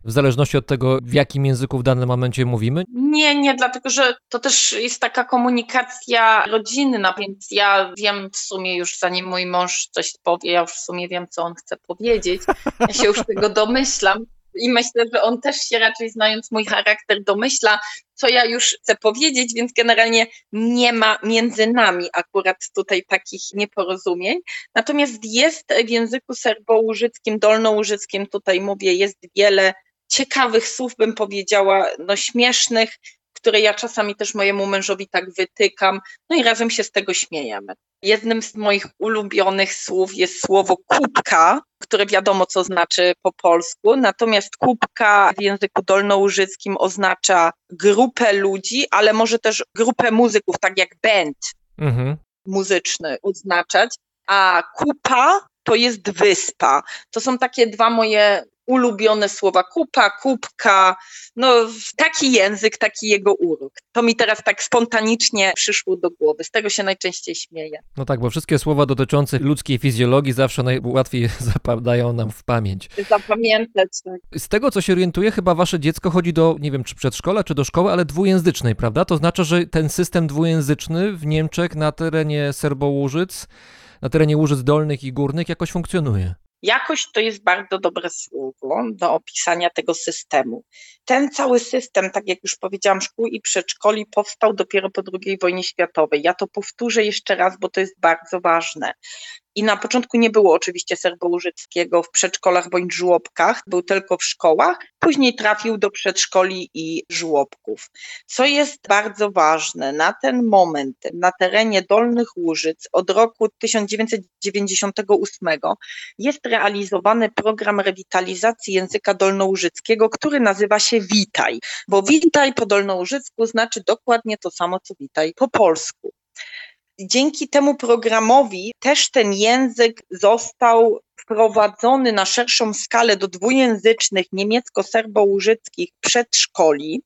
w zależności od tego, w jakim języku w danym momencie mówimy? Nie, nie, dlatego że to też jest taka komunikacja rodzinna, więc ja wiem w sumie już zanim mój mąż coś powie, ja już w sumie wiem, co on chce powiedzieć. Ja się już tego domyślam. I myślę, że on też się raczej znając mój charakter domyśla, co ja już chcę powiedzieć, więc generalnie nie ma między nami akurat tutaj takich nieporozumień. Natomiast jest w języku serbo-łużyckim, tutaj mówię, jest wiele ciekawych słów, bym powiedziała, no śmiesznych, które ja czasami też mojemu mężowi tak wytykam, no i razem się z tego śmiejemy. Jednym z moich ulubionych słów jest słowo kubka, które wiadomo co znaczy po polsku, natomiast kubka w języku dolnołużyckim oznacza grupę ludzi, ale może też grupę muzyków, tak jak band Mhm. muzyczny oznaczać, a kupa to jest wyspa. To są takie dwa moje ulubione słowa. Kupa, kubka, no taki język, taki jego urok. To mi teraz tak spontanicznie przyszło do głowy. Z tego się najczęściej śmieję. No tak, bo wszystkie słowa dotyczące ludzkiej fizjologii zawsze najłatwiej zapadają nam w pamięć. Zapamiętać. Tak. Z tego, co się orientuję, chyba wasze dziecko chodzi do, nie wiem, czy przedszkola, czy do szkoły, ale dwujęzycznej, prawda? To znaczy, że ten system dwujęzyczny w Niemczech na terenie Serbo-Łużyc, na terenie Łużyc Dolnych i Górnych jakoś funkcjonuje. Jakość to jest bardzo dobre słowo do opisania tego systemu. Ten cały system, tak jak już powiedziałam, szkół i przedszkoli powstał dopiero po II wojnie światowej. Ja to powtórzę jeszcze raz, bo to jest bardzo ważne. I na początku nie było oczywiście serbołużyckiego w przedszkolach bądź żłobkach, był tylko w szkołach. Później trafił do przedszkoli i żłobków. Co jest bardzo ważne, na ten moment na terenie Dolnych Łużyc od roku 1998 jest realizowany program rewitalizacji języka dolnołużyckiego, który nazywa się Witaj, bo Witaj po dolnołużycku znaczy dokładnie to samo, co Witaj po polsku dzięki temu programowi też ten język został wprowadzony na szerszą skalę do dwujęzycznych niemiecko-serbo-łużyckich przedszkoli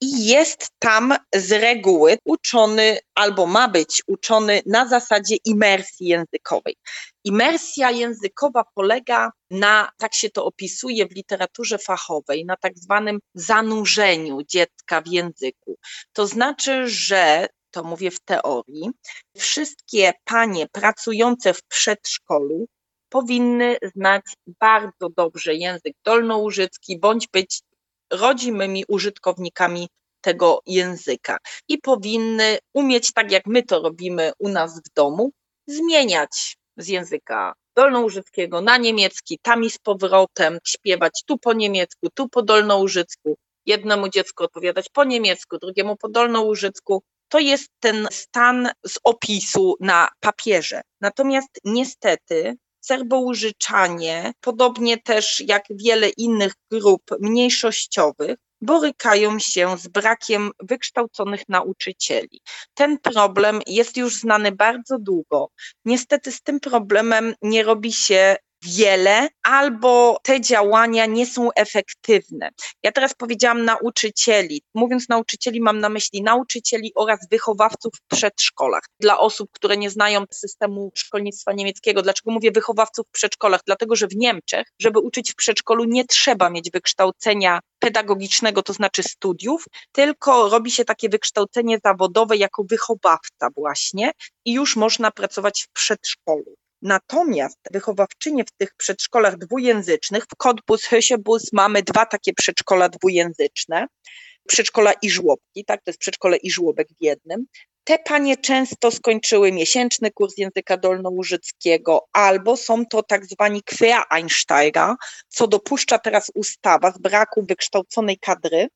i jest tam z reguły uczony albo ma być uczony na zasadzie imersji językowej. Imersja językowa polega na, tak się to opisuje w literaturze fachowej, na tak zwanym zanurzeniu dziecka w języku. To znaczy, że to mówię w teorii, wszystkie panie pracujące w przedszkolu powinny znać bardzo dobrze język dolnołużycki bądź być rodzimymi użytkownikami tego języka i powinny umieć, tak jak my to robimy u nas w domu, zmieniać z języka dolnołużyckiego na niemiecki, tam i z powrotem, śpiewać tu po niemiecku, tu po dolnołużycku, jednemu dziecku odpowiadać po niemiecku, drugiemu po dolnołużycku, to jest ten stan z opisu na papierze. Natomiast niestety serbołużyczanie, podobnie też jak wiele innych grup mniejszościowych, borykają się z brakiem wykształconych nauczycieli. Ten problem jest już znany bardzo długo. Niestety z tym problemem nie robi się wiele, albo te działania nie są efektywne. Ja teraz powiedziałam nauczycieli. Mówiąc nauczycieli, mam na myśli nauczycieli oraz wychowawców w przedszkolach. Dla osób, które nie znają systemu szkolnictwa niemieckiego, dlaczego mówię wychowawców w przedszkolach? Dlatego, że w Niemczech, żeby uczyć w przedszkolu, nie trzeba mieć wykształcenia pedagogicznego, to znaczy studiów, tylko robi się takie wykształcenie zawodowe jako wychowawca właśnie i już można pracować w przedszkolu. Natomiast wychowawczynie w tych przedszkolach dwujęzycznych, w Cottbus, Hösiebus mamy dwa takie przedszkola dwujęzyczne, przedszkola i żłobki, tak, to jest przedszkole i żłobek w jednym. Te panie często skończyły miesięczny kurs języka dolnołużyckiego, albo są to tak zwani Quereinsteiger, co dopuszcza teraz ustawa z braku wykształconej kadry.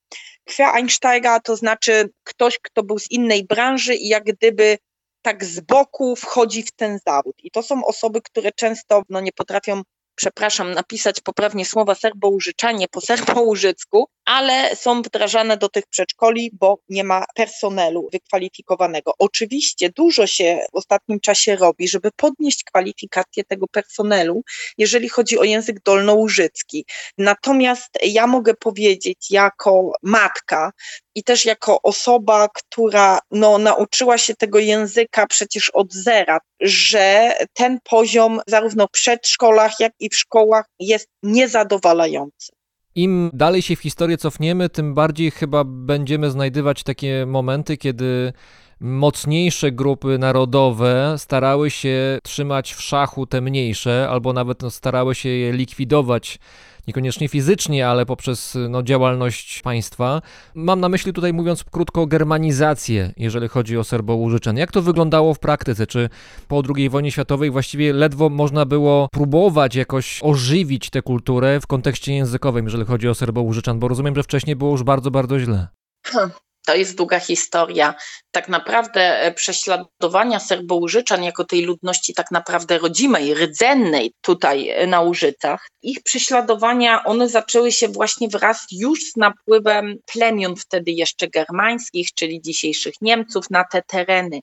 Quereinsteiger to znaczy ktoś, kto był z innej branży i jak gdyby tak z boku wchodzi w ten zawód. I to są osoby, które często no, nie potrafią przepraszam, napisać poprawnie słowa serboużyczanie po serboużycku, ale są wdrażane do tych przedszkoli, bo nie ma personelu wykwalifikowanego. Oczywiście dużo się w ostatnim czasie robi, żeby podnieść kwalifikację tego personelu, jeżeli chodzi o język dolnołużycki. Natomiast ja mogę powiedzieć jako matka i też jako osoba, która no, nauczyła się tego języka przecież od zera, że ten poziom zarówno w przedszkolach, jak i w szkołach jest niezadowalający. Im dalej się w historię cofniemy, tym bardziej chyba będziemy znajdywać takie momenty, kiedy mocniejsze grupy narodowe starały się trzymać w szachu te mniejsze, albo nawet no, starały się je likwidować niekoniecznie fizycznie, ale poprzez no, działalność państwa. Mam na myśli tutaj, mówiąc krótko, germanizację, jeżeli chodzi o Serbo-Łużyczan. Jak to wyglądało w praktyce? Czy po II wojnie światowej właściwie ledwo można było próbować jakoś ożywić tę kulturę w kontekście językowym, jeżeli chodzi o Serbo-Łużyczan? Bo rozumiem, że wcześniej było już bardzo, bardzo źle. To jest długa historia. Tak naprawdę e, prześladowania Serbołużyczan jako tej ludności tak naprawdę rodzimej, rdzennej tutaj e, na Łużycach, ich prześladowania, one zaczęły się właśnie wraz już z napływem plemion wtedy jeszcze germańskich, czyli dzisiejszych Niemców na te tereny.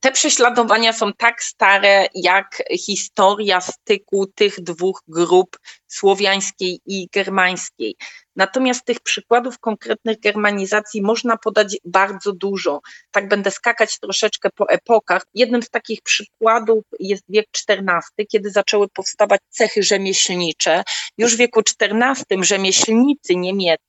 Te prześladowania są tak stare jak historia styku tych dwóch grup słowiańskiej i germańskiej. Natomiast tych przykładów konkretnych germanizacji można podać bardzo dużo. Tak będę skakać troszeczkę po epokach. Jednym z takich przykładów jest wiek XIV, kiedy zaczęły powstawać cechy rzemieślnicze. Już w wieku XIV rzemieślnicy niemieccy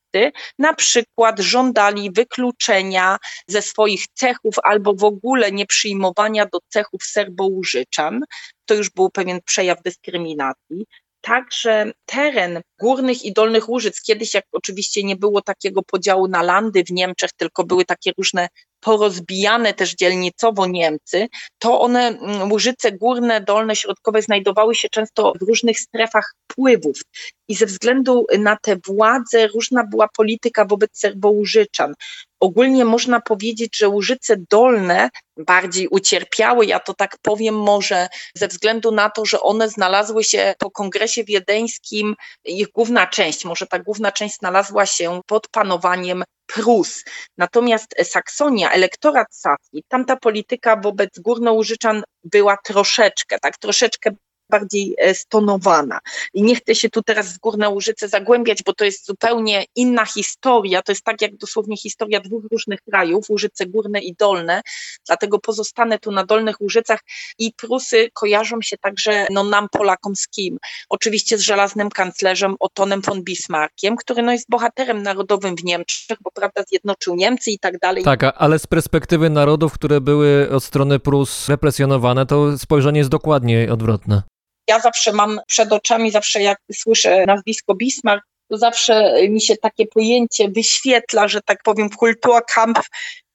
na przykład żądali wykluczenia ze swoich cechów albo w ogóle nieprzyjmowania do cechów serbołużyczan. To już był pewien przejaw dyskryminacji także teren górnych i dolnych Łużyc. Kiedyś, jak oczywiście nie było takiego podziału na landy w Niemczech, tylko były takie różne porozbijane też dzielnicowo Niemcy, to one, mm, Łużyce górne, dolne, środkowe, znajdowały się często w różnych strefach wpływów. I ze względu na te władze różna była polityka wobec Serbołużyczan. Ogólnie można powiedzieć, że Łużyce Dolne bardziej ucierpiały, ja to tak powiem może ze względu na to, że one znalazły się po kongresie wiedeńskim, ich główna część, może ta główna część znalazła się pod panowaniem Prus. Natomiast Saksonia, elektorat saski, tamta polityka wobec górnołużyczan była troszeczkę, tak troszeczkę bardziej e, stonowana. I nie chcę się tu teraz w Górne Łużyce zagłębiać, bo to jest zupełnie inna historia. To jest tak jak dosłownie historia dwóch różnych krajów, Łużyce Górne i Dolne. Dlatego pozostanę tu na Dolnych Łużycach i Prusy kojarzą się także no, nam Polakom z kim? Oczywiście z żelaznym kanclerzem Otonem von Bismarckiem, który no, jest bohaterem narodowym w Niemczech, bo prawda zjednoczył Niemcy i tak dalej. Tak, ale z perspektywy narodów, które były od strony Prus represjonowane, to spojrzenie jest dokładnie odwrotne ja zawsze mam przed oczami, zawsze jak słyszę nazwisko Bismarck, to zawsze mi się takie pojęcie wyświetla, że tak powiem, Kulturkampf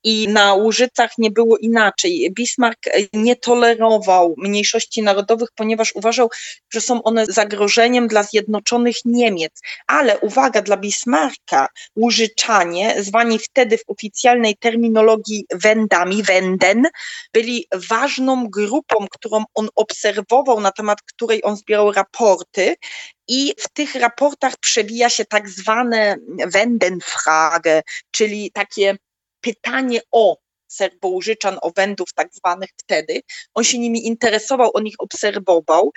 i na Łużycach nie było inaczej. Bismarck nie tolerował mniejszości narodowych, ponieważ uważał, że są one zagrożeniem dla zjednoczonych Niemiec. Ale uwaga, dla Bismarcka Łużyczanie, zwani wtedy w oficjalnej terminologii Wendami, Wenden, byli ważną grupą, którą on obserwował, na temat której on zbierał raporty i w tych raportach przewija się tak zwane Wendenfrage, czyli takie pytanie o Serbołużyczan, o Wędów tak zwanych wtedy. On się nimi interesował, on ich obserwował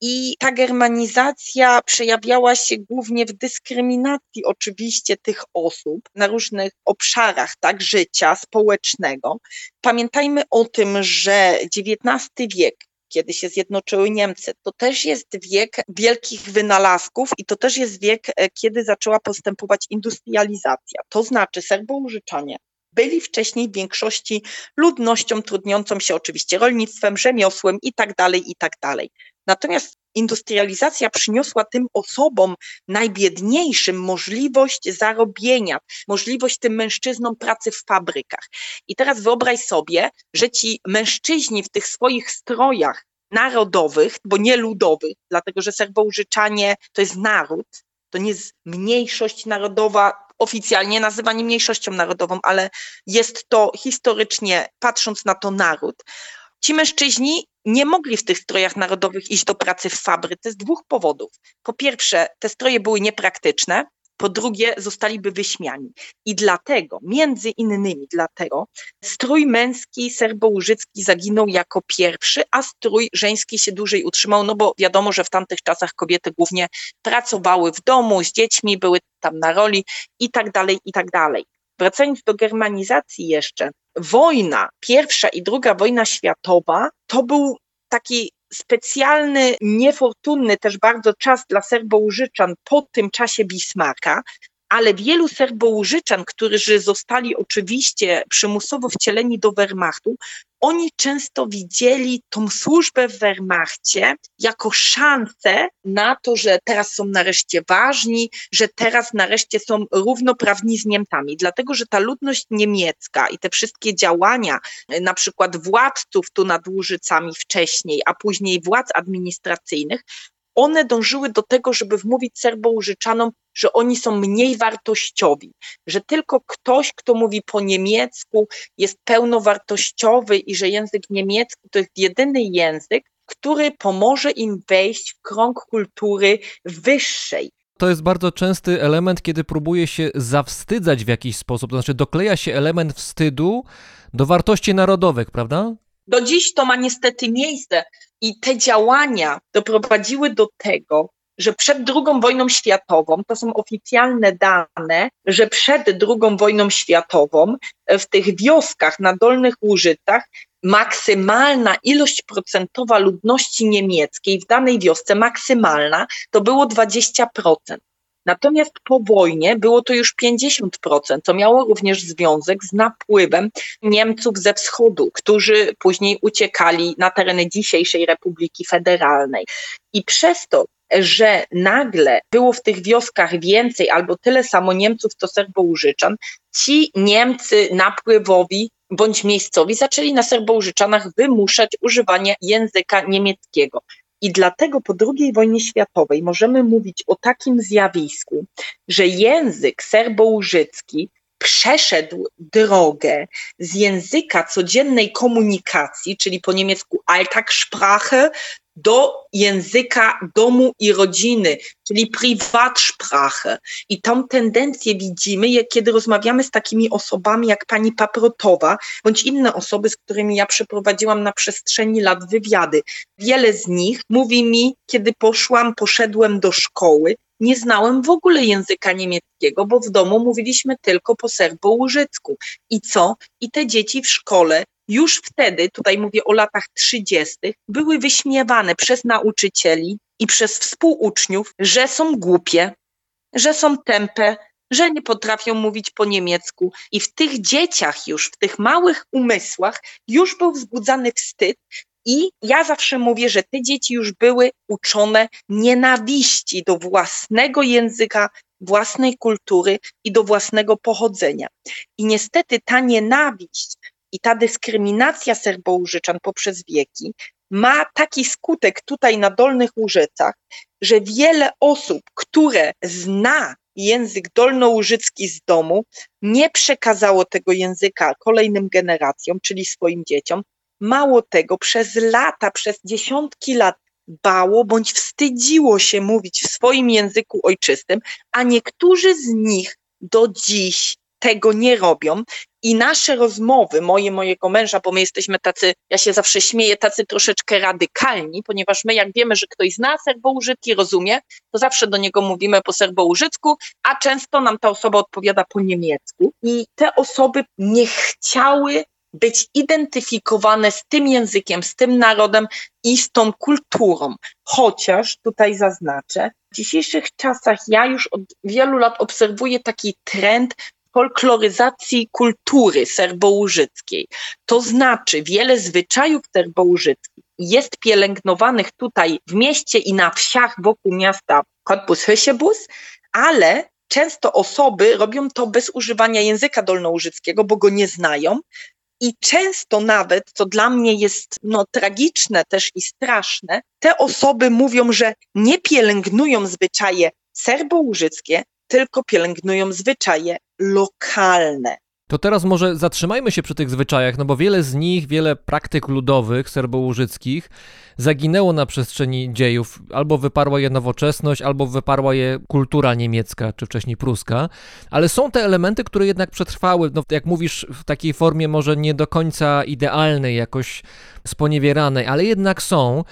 i ta germanizacja przejawiała się głównie w dyskryminacji oczywiście tych osób na różnych obszarach tak, życia społecznego. Pamiętajmy o tym, że XIX wiek kiedy się zjednoczyły Niemcy. To też jest wiek wielkich wynalazków i to też jest wiek, e, kiedy zaczęła postępować industrializacja. To znaczy Serboużyczanie byli wcześniej w większości ludnością trudniącą się oczywiście rolnictwem, rzemiosłem i tak dalej, i tak. Natomiast industrializacja przyniosła tym osobom najbiedniejszym możliwość zarobienia, możliwość tym mężczyznom pracy w fabrykach. I teraz wyobraź sobie, że ci mężczyźni w tych swoich strojach narodowych, bo nie ludowych, dlatego że Serboużyczanie to jest naród, to nie jest mniejszość narodowa, oficjalnie nazywani mniejszością narodową, ale jest to historycznie, patrząc na to, naród. Ci mężczyźni nie mogli w tych strojach narodowych iść do pracy w fabryce z dwóch powodów. Po pierwsze, te stroje były niepraktyczne, po drugie, zostaliby wyśmiani. I dlatego, między innymi dlatego, strój męski serbo-łużycki zaginął jako pierwszy, a strój żeński się dłużej utrzymał, no bo wiadomo, że w tamtych czasach kobiety głównie pracowały w domu z dziećmi, były tam na roli i tak dalej, i tak dalej. Wracając do germanizacji jeszcze, wojna, pierwsza i druga wojna światowa, to był taki specjalny, niefortunny też bardzo czas dla Serbo-Łużyczan po tym czasie Bismarcka, ale wielu Serbo-Łużyczan, którzy zostali oczywiście przymusowo wcieleni do Wehrmachtu, oni często widzieli tą służbę w Wehrmachcie jako szansę na to, że teraz są nareszcie ważni, że teraz nareszcie są równoprawni z Niemcami, dlatego że ta ludność niemiecka i te wszystkie działania, na przykład władców tu nad Łużycami wcześniej, a później władz administracyjnych, one dążyły do tego, żeby wmówić Serbo-Łużyczanom, że oni są mniej wartościowi, że tylko ktoś, kto mówi po niemiecku, jest pełnowartościowy i że język niemiecki to jest jedyny język, który pomoże im wejść w krąg kultury wyższej. To jest bardzo częsty element, kiedy próbuje się zawstydzać w jakiś sposób, to znaczy dokleja się element wstydu do wartości narodowych, prawda? Do dziś to ma niestety miejsce i te działania doprowadziły do tego, że przed II wojną światową, to są oficjalne dane, że przed II wojną światową w tych wioskach na Dolnych Łużycach maksymalna ilość procentowa ludności niemieckiej w danej wiosce, maksymalna, to było 20%. Natomiast po wojnie było to już 50%, co miało również związek z napływem Niemców ze wschodu, którzy później uciekali na tereny dzisiejszej Republiki Federalnej. I przez to, że nagle było w tych wioskach więcej albo tyle samo Niemców, co Serbo-Łużyczan, ci Niemcy napływowi bądź miejscowi zaczęli na Serbo-Łużyczanach wymuszać używanie języka niemieckiego. I dlatego po II wojnie światowej możemy mówić o takim zjawisku, że język serbo-łużycki przeszedł drogę z języka codziennej komunikacji, czyli po niemiecku Alltagssprache, do języka domu i rodziny, czyli Privatsprache. I tą tendencję widzimy, kiedy rozmawiamy z takimi osobami jak pani Paprotowa, bądź inne osoby, z którymi ja przeprowadziłam na przestrzeni lat wywiady. Wiele z nich mówi mi, kiedy poszłam, poszedłem do szkoły, nie znałem w ogóle języka niemieckiego, bo w domu mówiliśmy tylko po serbo-łużycku. I co? I te dzieci w szkole już wtedy, tutaj mówię o latach 30., były wyśmiewane przez nauczycieli i przez współuczniów, że są głupie, że są tępe, że nie potrafią mówić po niemiecku. I w tych dzieciach już, w tych małych umysłach już był wzbudzany wstyd. I ja zawsze mówię, że te dzieci już były uczone nienawiści do własnego języka, własnej kultury i do własnego pochodzenia. I niestety ta nienawiść i ta dyskryminacja Serbo-Łużyczan poprzez wieki ma taki skutek tutaj na Dolnych Łużycach, że wiele osób, które zna język dolnołużycki z domu, nie przekazało tego języka kolejnym generacjom, czyli swoim dzieciom. Mało tego, przez lata, przez dziesiątki lat bało bądź wstydziło się mówić w swoim języku ojczystym, a niektórzy z nich do dziś tego nie robią. I nasze rozmowy, moje, mojego męża, bo my jesteśmy tacy, ja się zawsze śmieję, tacy troszeczkę radykalni, ponieważ my jak wiemy, że ktoś zna serbo-użytki, rozumie, to zawsze do niego mówimy po serbo-użycku, a często nam ta osoba odpowiada po niemiecku. I te osoby nie chciały być identyfikowane z tym językiem, z tym narodem i z tą kulturą. Chociaż tutaj zaznaczę, w dzisiejszych czasach ja już od wielu lat obserwuję taki trend folkloryzacji kultury serbołużyckiej. To znaczy wiele zwyczajów serbołużyckich jest pielęgnowanych tutaj w mieście i na wsiach wokół miasta Cottbus Hysiebus, ale często osoby robią to bez używania języka dolnołużyckiego, bo go nie znają. I często nawet, co dla mnie jest no, tragiczne też i straszne, te osoby mówią, że nie pielęgnują zwyczaje serbołużyckie, tylko pielęgnują zwyczaje lokalne. To teraz może zatrzymajmy się przy tych zwyczajach, no bo wiele z nich, wiele praktyk ludowych serbołużyckich zaginęło na przestrzeni dziejów. Albo wyparła je nowoczesność, albo wyparła je kultura niemiecka, czy wcześniej pruska. Ale są te elementy, które jednak przetrwały, no jak mówisz, w takiej formie może nie do końca idealnej, jakoś sponiewieranej, ale jednak są.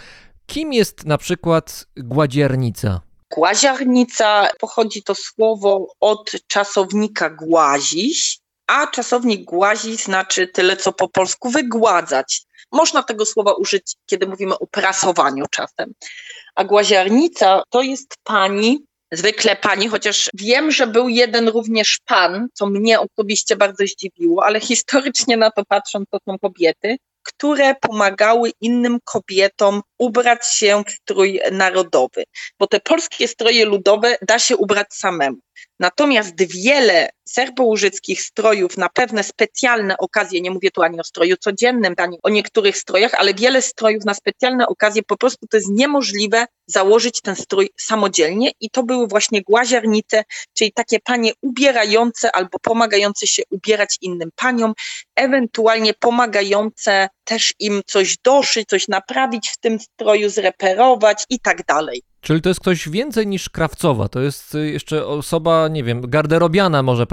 Kim jest na przykład gładziernica? Głaziarnica pochodzi to słowo od czasownika głazić, a czasownik głazić znaczy tyle, co po polsku wygładzać. Można tego słowa użyć, kiedy mówimy o prasowaniu czasem. A głaziarnica to jest pani, zwykle pani, chociaż wiem, że był jeden również pan, co mnie osobiście bardzo zdziwiło, ale historycznie na to patrząc, to są kobiety, które pomagały innym kobietom ubrać się w strój narodowy, bo te polskie stroje ludowe da się ubrać samemu. Natomiast wiele serbołużyckich strojów na pewne specjalne okazje, nie mówię tu ani o stroju codziennym, ani o niektórych strojach, ale wiele strojów na specjalne okazje po prostu to jest niemożliwe założyć ten strój samodzielnie i to były właśnie głaziarnice, czyli takie panie ubierające albo pomagające się ubierać innym paniom, ewentualnie pomagające też im coś doszyć, coś naprawić w tym stroju, zreperować i tak dalej. Czyli to jest ktoś więcej niż krawcowa, to jest jeszcze osoba, nie wiem, garderobiana może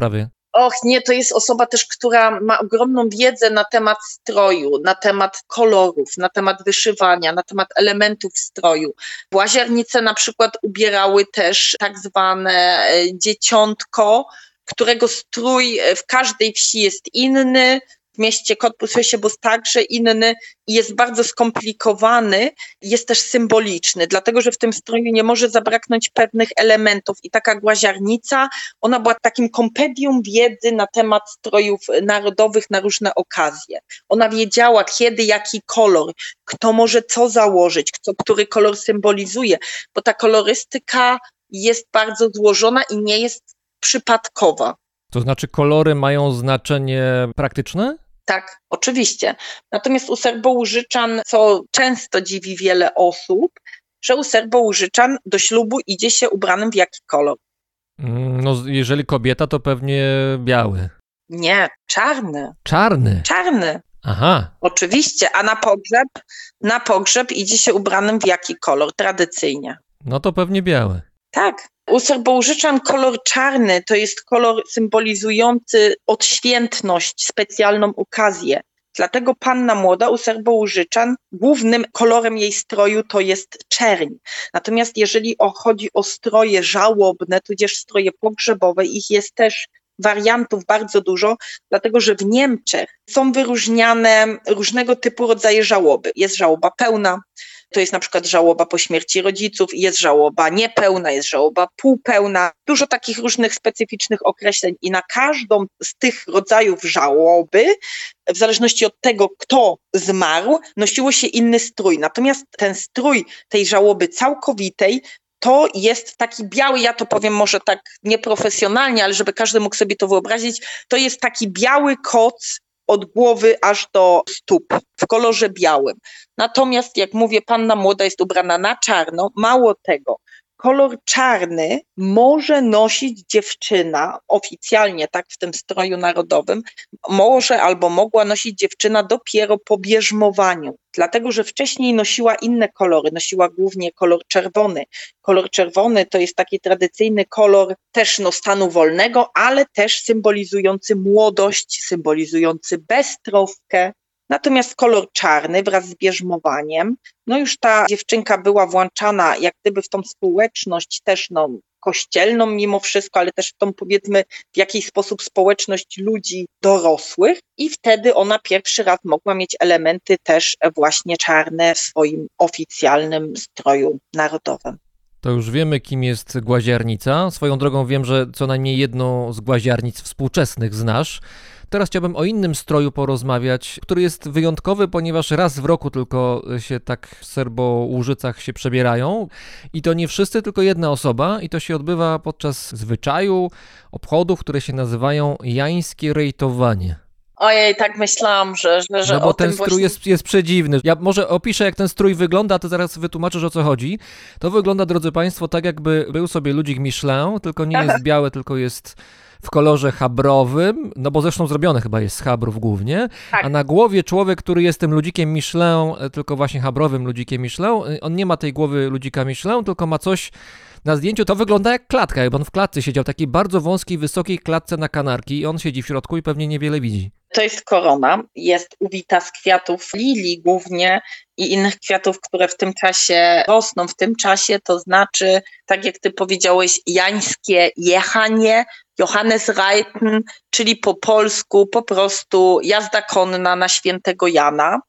Och, nie, to jest osoba też, która ma ogromną wiedzę na temat stroju, na temat kolorów, na temat wyszywania, na temat elementów stroju. Łaziarnice na przykład ubierały też tak zwane e, dzieciątko, którego strój w każdej wsi jest inny, w mieście Cottbus-Hösebus także inny i jest bardzo skomplikowany, jest też symboliczny, dlatego że w tym stroju nie może zabraknąć pewnych elementów i taka głaziarnica, ona była takim kompedium wiedzy na temat strojów narodowych na różne okazje. Ona wiedziała kiedy, jaki kolor, kto może co założyć, kto, który kolor symbolizuje, bo ta kolorystyka jest bardzo złożona i nie jest przypadkowa. To znaczy kolory mają znaczenie praktyczne? Tak, oczywiście. Natomiast u Serbołużyczan, co często dziwi wiele osób, że u Serbołużyczan do ślubu idzie się ubranym w jaki kolor? Mm, no, jeżeli kobieta, to pewnie biały. Nie, czarny. Czarny. Czarny. Aha. Oczywiście, a na pogrzeb, na pogrzeb idzie się ubranym w jaki kolor tradycyjnie? No to pewnie biały. Tak. U Serbołużyczan kolor czarny to jest kolor symbolizujący odświętność, specjalną okazję. Dlatego panna młoda u Serbołużyczan głównym kolorem jej stroju to jest czerń. Natomiast jeżeli chodzi o stroje żałobne, tudzież stroje pogrzebowe, ich jest też wariantów bardzo dużo, dlatego że w Niemczech są wyróżniane różnego typu rodzaje żałoby. Jest żałoba pełna, to jest na przykład żałoba po śmierci rodziców, jest żałoba niepełna, jest żałoba półpełna, dużo takich różnych specyficznych określeń i na każdą z tych rodzajów żałoby, w zależności od tego, kto zmarł, nosiło się inny strój. Natomiast ten strój tej żałoby całkowitej to jest taki biały, ja to powiem może tak nieprofesjonalnie, ale żeby każdy mógł sobie to wyobrazić, to jest taki biały koc od głowy aż do stóp w kolorze białym. Natomiast, jak mówię, panna młoda jest ubrana na czarno. Mało tego, kolor czarny może nosić dziewczyna, oficjalnie tak w tym stroju narodowym, może albo mogła nosić dziewczyna dopiero po bierzmowaniu, dlatego że wcześniej nosiła inne kolory, nosiła głównie kolor czerwony. Kolor czerwony to jest taki tradycyjny kolor też no, stanu wolnego, ale też symbolizujący młodość, symbolizujący beztroskę, Natomiast kolor czarny wraz z bierzmowaniem, no już ta dziewczynka była włączana jak gdyby w tą społeczność też no, kościelną mimo wszystko, ale też w tą powiedzmy w jakiś sposób społeczność ludzi dorosłych i wtedy ona pierwszy raz mogła mieć elementy też właśnie czarne w swoim oficjalnym stroju narodowym. To już wiemy, kim jest głaziarnica. Swoją drogą wiem, że co najmniej jedną z głaziarnic współczesnych znasz. Teraz chciałbym o innym stroju porozmawiać, który jest wyjątkowy, ponieważ raz w roku tylko się tak w Serbo-Łużycach się przebierają i to nie wszyscy, tylko jedna osoba i to się odbywa podczas zwyczaju, obchodów, które się nazywają jańskie rejtowanie. Ojej, tak myślałam, że, że, że No bo o ten strój właśnie... jest, jest przedziwny. Ja może opiszę, jak ten strój wygląda, a ty zaraz wytłumaczysz, o co chodzi. To wygląda, drodzy Państwo, tak jakby był sobie ludzik Michelin, tylko nie jest białe, tylko jest w kolorze chabrowym, no bo zresztą zrobione chyba jest z chabrów głównie, Tak. a na głowie człowiek, który jest tym ludzikiem Michelin, e, tylko właśnie chabrowym ludzikiem Michelin, e, on nie ma tej głowy ludzika Michelin, tylko ma coś na zdjęciu, to wygląda jak klatka, jakby on w klatce siedział, takiej bardzo wąskiej, wysokiej klatce na kanarki i on siedzi w środku i pewnie niewiele widzi. To jest korona, jest uwita z kwiatów lilii głównie i innych kwiatów, które w tym czasie rosną. W tym czasie to znaczy, tak jak ty powiedziałeś, jańskie jechanie, Johannesreiten, czyli po polsku po prostu jazda konna na świętego Jana.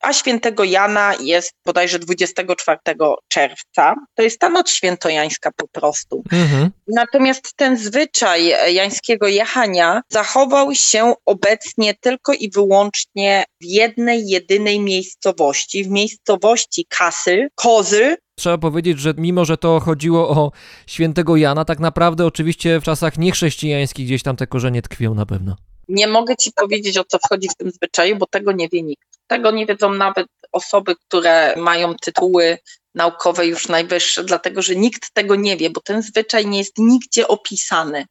A świętego Jana jest bodajże 24 czerwca. To jest ta noc świętojańska po prostu. Mhm. Natomiast ten zwyczaj jańskiego jechania zachował się obecnie tylko i wyłącznie w jednej, jedynej miejscowości, w miejscowości Kassel, Kozyl. Trzeba powiedzieć, że mimo, że to chodziło o świętego Jana, tak naprawdę oczywiście w czasach niechrześcijańskich gdzieś tam te korzenie tkwią na pewno. Nie mogę ci powiedzieć, o co wchodzi w tym zwyczaju, bo tego nie wie nikt. Tego nie wiedzą nawet osoby, które mają tytuły naukowe już najwyższe, dlatego że nikt tego nie wie, bo ten zwyczaj nie jest nigdzie opisany.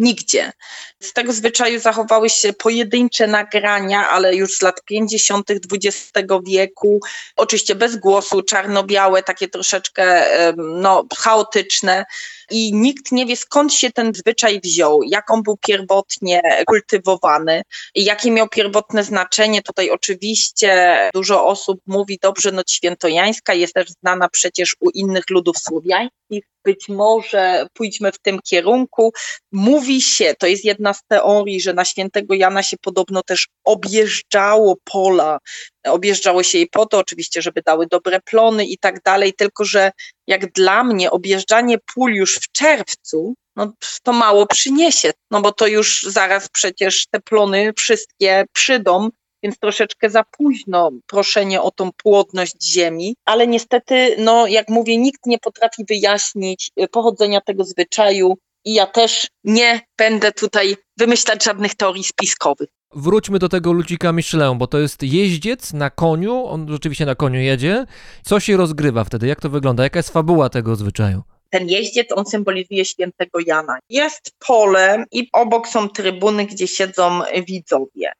Nigdzie. Z tego zwyczaju zachowały się pojedyncze nagrania, ale już z lat 50. XX wieku, oczywiście bez głosu, czarno-białe, takie troszeczkę no, chaotyczne. I nikt nie wie, skąd się ten zwyczaj wziął, jak on był pierwotnie kultywowany, jakie miał pierwotne znaczenie. Tutaj oczywiście dużo osób mówi, dobrze, noc świętojańska jest też znana przecież u innych ludów słowiańskich. Być może pójdźmy w tym kierunku. Mówi się, to jest jedna z teorii, że na świętego Jana się podobno też objeżdżało pola. Objeżdżało się jej po to oczywiście, żeby dały dobre plony i tak dalej, tylko że jak dla mnie objeżdżanie pól już w czerwcu, no to mało przyniesie, no bo to już zaraz przecież te plony wszystkie przydą, więc troszeczkę za późno proszenie o tą płodność ziemi, ale niestety, no jak mówię, nikt nie potrafi wyjaśnić y, pochodzenia tego zwyczaju i ja też nie będę tutaj wymyślać żadnych teorii spiskowych. Wróćmy do tego ludzika Michelin, bo to jest jeździec na koniu, on rzeczywiście na koniu jedzie. Co się rozgrywa wtedy? Jak to wygląda? Jaka jest fabuła tego zwyczaju? ten jeździec, on symbolizuje świętego Jana. Jest pole i obok są trybuny, gdzie siedzą widzowie.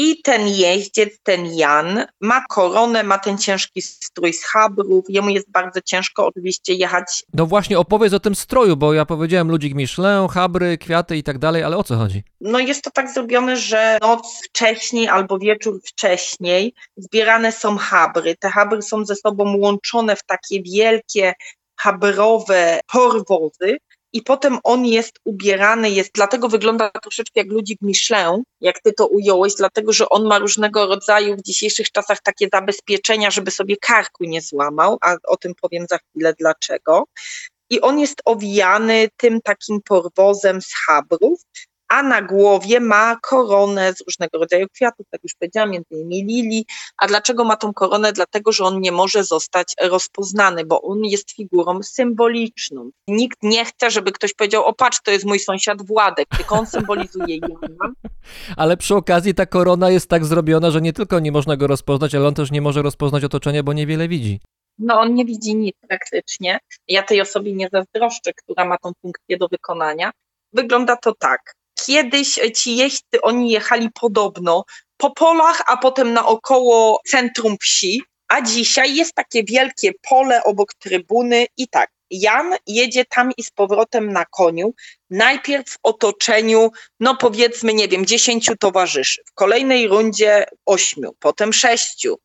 I ten jeździec, ten Jan, ma koronę, ma ten ciężki strój z chabrów. Jemu jest bardzo ciężko oczywiście jechać. No właśnie, opowiedz o tym stroju, bo ja powiedziałem ludzik Michelin, chabry, kwiaty i tak dalej, ale o co chodzi? No jest to tak zrobione, że noc wcześniej albo wieczór wcześniej zbierane są chabry. Te chabry są ze sobą łączone w takie wielkie chabrowe porwozy i potem on jest ubierany, jest, dlatego wygląda troszeczkę jak ludzik Michelin, jak ty to ująłeś, dlatego że on ma różnego rodzaju w dzisiejszych czasach takie zabezpieczenia, żeby sobie karku nie złamał, a o tym powiem za chwilę dlaczego. I on jest owijany tym takim porwozem z chabrów, a na głowie ma koronę z różnego rodzaju kwiatów, tak już powiedziałam, między innymi lilii. A dlaczego ma tą koronę? Dlatego, że on nie może zostać rozpoznany, bo on jest figurą symboliczną. Nikt nie chce, żeby ktoś powiedział, o patrz, to jest mój sąsiad Władek, tylko on symbolizuje Jana. Ale przy okazji ta korona jest tak zrobiona, że nie tylko nie można go rozpoznać, ale on też nie może rozpoznać otoczenia, bo niewiele widzi. No on nie widzi nic praktycznie. Ja tej osobie nie zazdroszczę, która ma tą funkcję do wykonania. Wygląda to tak. Kiedyś ci jeźdźcy, oni jechali podobno po polach, a potem naokoło centrum wsi, a dzisiaj jest takie wielkie pole obok trybuny i tak, Jan jedzie tam i z powrotem na koniu, najpierw w otoczeniu, no powiedzmy, nie wiem, dziesięciu towarzyszy, w kolejnej rundzie ośmiu, potem sześciu,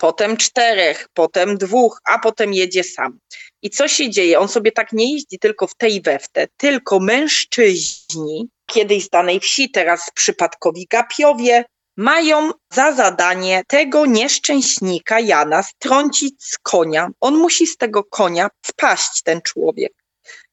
potem czterech, potem dwóch, a potem jedzie sam. I co się dzieje? On sobie tak nie jeździ tylko w tej we w te, tylko mężczyźni, kiedyś z danej wsi, teraz przypadkowi gapiowie, mają za zadanie tego nieszczęśnika Jana strącić z konia. On musi z tego konia spaść, ten człowiek.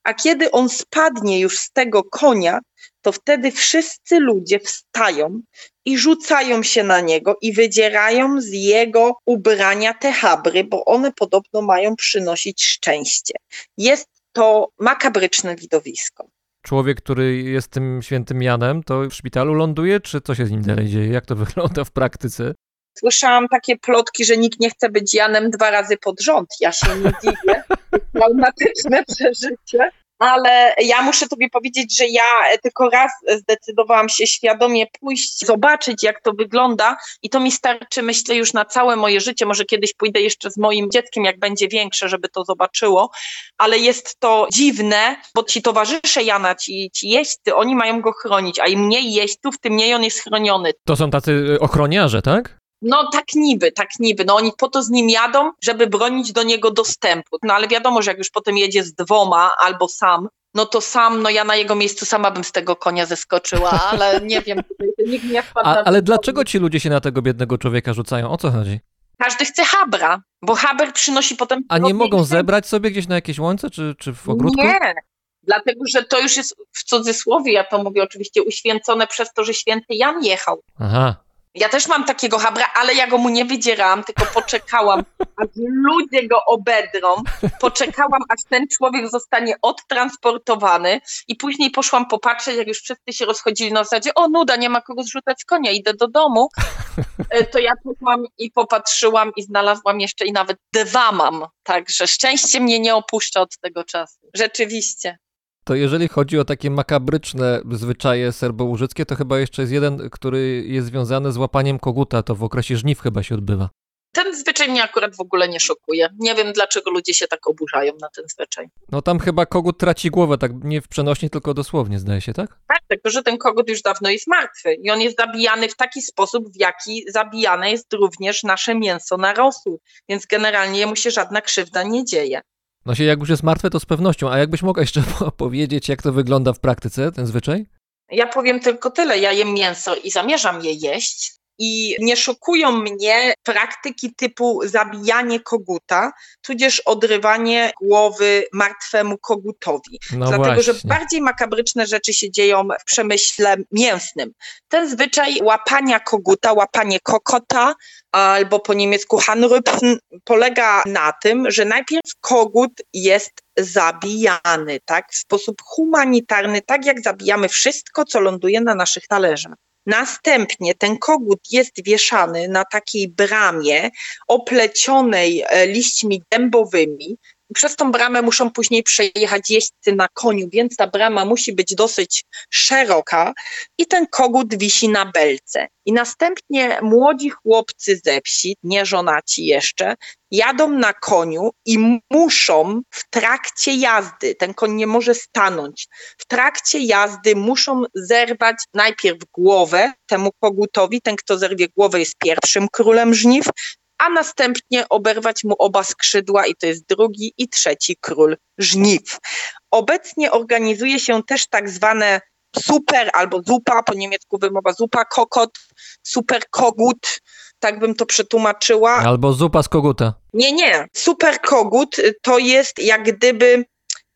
A kiedy on spadnie już z tego konia, to wtedy wszyscy ludzie wstają i rzucają się na niego i wydzierają z jego ubrania te habry, bo one podobno mają przynosić szczęście. Jest to makabryczne widowisko. Człowiek, który jest tym świętym Janem, to w szpitalu ląduje, czy co się z nim dalej dzieje? Jak to wygląda w praktyce? Słyszałam takie plotki, że nikt nie chce być Janem dwa razy pod rząd. Ja się nie dziwię. Traumatyczne przeżycie. ale ja muszę tobie powiedzieć, że ja tylko raz zdecydowałam się świadomie pójść, zobaczyć jak to wygląda i to mi starczy myślę już na całe moje życie, może kiedyś pójdę jeszcze z moim dzieckiem, jak będzie większe, żeby to zobaczyło, ale jest to dziwne, bo ci towarzysze Jana, ci, ci jeźdźcy, oni mają go chronić, a im mniej jeźdźców, tym mniej on jest chroniony. To są tacy ochroniarze, tak? No tak niby, tak niby. No oni po to z nim jadą, żeby bronić do niego dostępu. No ale wiadomo, że jak już potem jedzie z dwoma albo sam, no to sam, no ja na jego miejscu sama bym z tego konia zeskoczyła, ale nie wiem, nikt nie wpadł A, ale dlaczego ci ludzie się na tego biednego człowieka rzucają? O co chodzi? Każdy chce habra, bo haber przynosi potem... A nie mogą zebrać sobie gdzieś na jakieś łące, czy, czy w ogródku? Nie, dlatego, że to już jest w cudzysłowie, ja to mówię oczywiście, uświęcone przez to, że święty Jan jechał. Aha. Ja też mam takiego habra, ale ja go mu nie wydzierałam, tylko poczekałam, aż ludzie go obedrą. Poczekałam, aż ten człowiek zostanie odtransportowany i później poszłam popatrzeć, jak już wszyscy się rozchodzili na zasadzie, o nuda, nie ma kogo zrzucać konia, idę do domu. E, To ja poszłam i popatrzyłam i znalazłam jeszcze i nawet dwa mam. Także szczęście mnie nie opuszcza od tego czasu. Rzeczywiście. To jeżeli chodzi o takie makabryczne zwyczaje serbołużyckie, to chyba jeszcze jest jeden, który jest związany z łapaniem koguta, to w okresie żniw chyba się odbywa. Ten zwyczaj mnie akurat w ogóle nie szokuje. Nie wiem, dlaczego ludzie się tak oburzają na ten zwyczaj. No tam chyba kogut traci głowę, tak nie w przenośni, tylko dosłownie, zdaje się, tak? Tak, tylko że ten kogut już dawno jest martwy i on jest zabijany w taki sposób, w jaki zabijane jest również nasze mięso na rosół, więc generalnie jemu się żadna krzywda nie dzieje. No się jak już jest martwe, to z pewnością. A jakbyś mogła jeszcze powiedzieć, jak to wygląda w praktyce, ten zwyczaj? Ja powiem tylko tyle, ja jem mięso i zamierzam je jeść i nie szokują mnie praktyki typu zabijanie koguta, tudzież odrywanie głowy martwemu kogutowi. No Dlatego, właśnie. że bardziej makabryczne rzeczy się dzieją w przemyśle mięsnym. Ten zwyczaj łapania koguta, łapanie kokota albo po niemiecku Hanrüpfen polega na tym, że najpierw kogut jest zabijany, tak, w sposób humanitarny, tak jak zabijamy wszystko, co ląduje na naszych talerzach. Następnie ten kogut jest wieszany na takiej bramie oplecionej e, liśćmi dębowymi, przez tą bramę muszą później przejechać jeźdźcy na koniu, więc ta brama musi być dosyć szeroka i ten kogut wisi na belce. I następnie młodzi chłopcy ze wsi, nie żonaci jeszcze, jadą na koniu i muszą w trakcie jazdy, ten koń nie może stanąć, w trakcie jazdy muszą zerwać najpierw głowę temu kogutowi, ten kto zerwie głowę jest pierwszym królem żniw, a następnie oberwać mu oba skrzydła i to jest drugi i trzeci król żniw. Obecnie organizuje się też tak zwane super albo zupa, po niemiecku wymowa zupa, kokot, super kogut, tak bym to przetłumaczyła. Albo zupa z koguta. Nie, nie. Super kogut y, to jest jak gdyby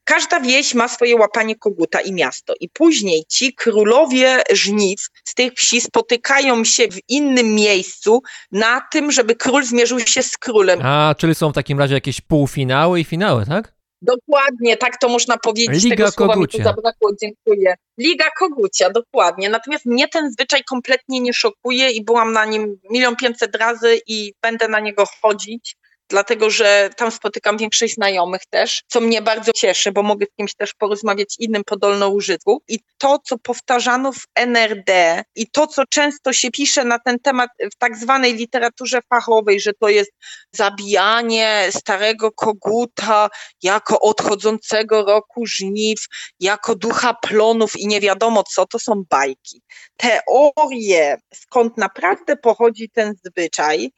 każda wieś ma swoje łapanie koguta i miasto. I później ci królowie żniw z tych wsi spotykają się w innym miejscu na tym, żeby król zmierzył się z królem. A, czyli są w takim razie jakieś półfinały i finały, tak? Dokładnie, tak to można powiedzieć. Liga Tego słowa mi tu Kogucia. zabrakło, dziękuję. Liga Kogucia, dokładnie. Natomiast mnie ten zwyczaj kompletnie nie szokuje i byłam na nim milion pięćset razy i będę na niego chodzić. Dlatego, że tam spotykam większość znajomych też, co mnie bardzo cieszy, bo mogę z kimś też porozmawiać innym po dolnoużytku. I to, co powtarzano w NRD i to, co często się pisze na ten temat w tak zwanej literaturze fachowej, że to jest zabijanie starego koguta, jako odchodzącego roku żniw, jako ducha plonów i nie wiadomo co, to są bajki. Teorie, skąd naprawdę pochodzi ten zwyczaj,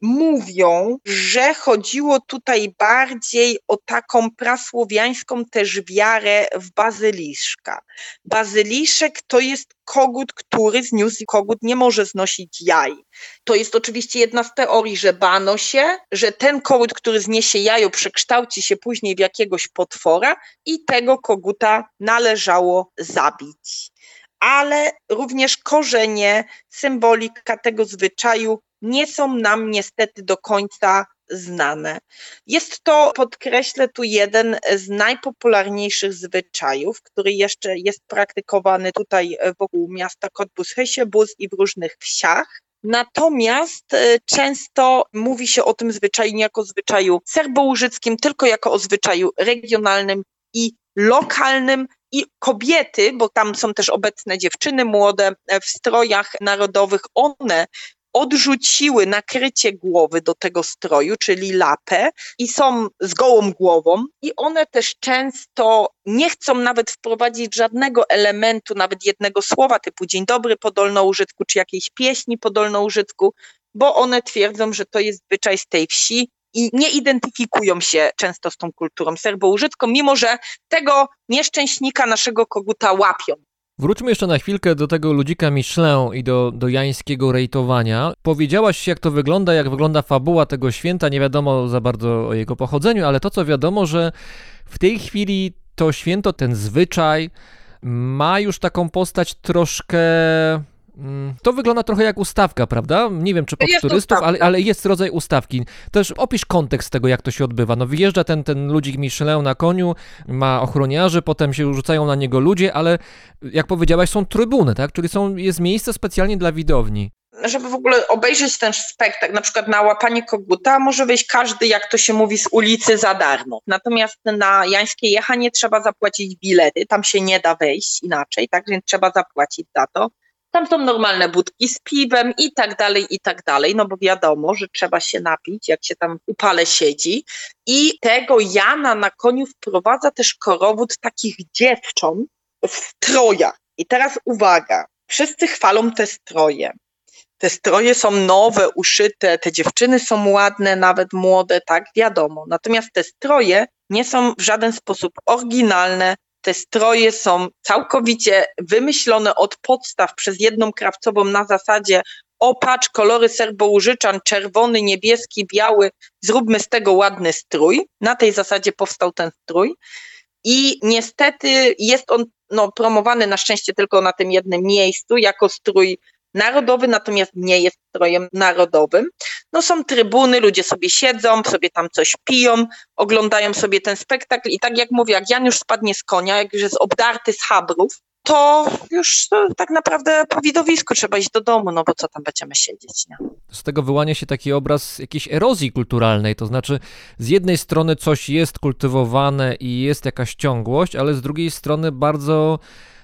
mówią, że chodziło tutaj bardziej o taką prasłowiańską też wiarę w bazyliszka. Bazyliszek to jest kogut, który zniósł kogut nie może znosić jaj. To jest oczywiście jedna z teorii, że bano się, że ten kogut, który zniesie jajo, przekształci się później w jakiegoś potwora i tego koguta należało zabić. Ale również korzenie, symbolika tego zwyczaju nie są nam niestety do końca znane. Jest to, podkreślę tu, jeden z najpopularniejszych zwyczajów, który jeszcze jest praktykowany tutaj wokół miasta Cottbus-Hesiebus i w różnych wsiach. Natomiast e, często mówi się o tym zwyczaju nie jako zwyczaju serbołużyckim, tylko jako o zwyczaju regionalnym i lokalnym i kobiety, bo tam są też obecne dziewczyny młode e, w strojach narodowych, one odrzuciły nakrycie głowy do tego stroju, czyli lapę i są z gołą głową i one też często nie chcą nawet wprowadzić żadnego elementu, nawet jednego słowa typu dzień dobry po dolnoużycku, czy jakiejś pieśni po dolnoużycku, bo one twierdzą, że to jest zwyczaj z tej wsi i nie identyfikują się często z tą kulturą serboużycką, mimo że tego nieszczęśnika naszego koguta łapią. Wróćmy jeszcze na chwilkę do tego ludzika Michelin i do, do jańskiego rejtowania. Powiedziałaś, jak to wygląda, jak wygląda fabuła tego święta. Nie wiadomo za bardzo o jego pochodzeniu, ale to, co wiadomo, że w tej chwili to święto, ten zwyczaj ma już taką postać troszkę. Mm, To wygląda trochę jak ustawka, prawda? Nie wiem, czy pod Jest turystów, ale, ale jest rodzaj ustawki. Też opisz kontekst tego, jak to się odbywa. No wyjeżdża ten, ten ludzik Michelin na koniu, ma ochroniarzy, potem się rzucają na niego ludzie, ale jak powiedziałaś, są trybuny, tak? Czyli są, jest miejsce specjalnie dla widowni. żeby w ogóle obejrzeć ten spektakl, na przykład na łapanie koguta, może wyjść każdy, jak to się mówi, z ulicy za darmo. Natomiast na Jańskie Jechanie trzeba zapłacić bilety, tam się nie da wejść inaczej, tak więc trzeba zapłacić za to. Tam są normalne budki z piwem i tak dalej, i tak dalej, no bo wiadomo, że trzeba się napić, jak się tam upale siedzi. I tego Jana na koniu wprowadza też korowód takich dziewcząt w strojach. I teraz uwaga, wszyscy chwalą te stroje. Te stroje są nowe, uszyte, te dziewczyny są ładne, nawet młode, tak, wiadomo. Natomiast te stroje nie są w żaden sposób oryginalne. Te stroje są całkowicie wymyślone od podstaw przez jedną krawcową na zasadzie o patrz, kolory serbołużyczan, czerwony, niebieski, biały, zróbmy z tego ładny strój. Na tej zasadzie powstał ten strój. I niestety jest on no, promowany na szczęście tylko na tym jednym miejscu jako strój narodowy, natomiast nie jest strojem narodowym. No są trybuny, ludzie sobie siedzą, sobie tam coś piją, oglądają sobie ten spektakl i tak jak mówię, jak Jan już spadnie z konia, jak już jest obdarty z habrów, to już tak naprawdę po widowisku trzeba iść do domu, no bo co tam będziemy siedzieć, nie? Z tego wyłania się taki obraz jakiejś erozji kulturalnej, to znaczy z jednej strony coś jest kultywowane i jest jakaś ciągłość, ale z drugiej strony bardzo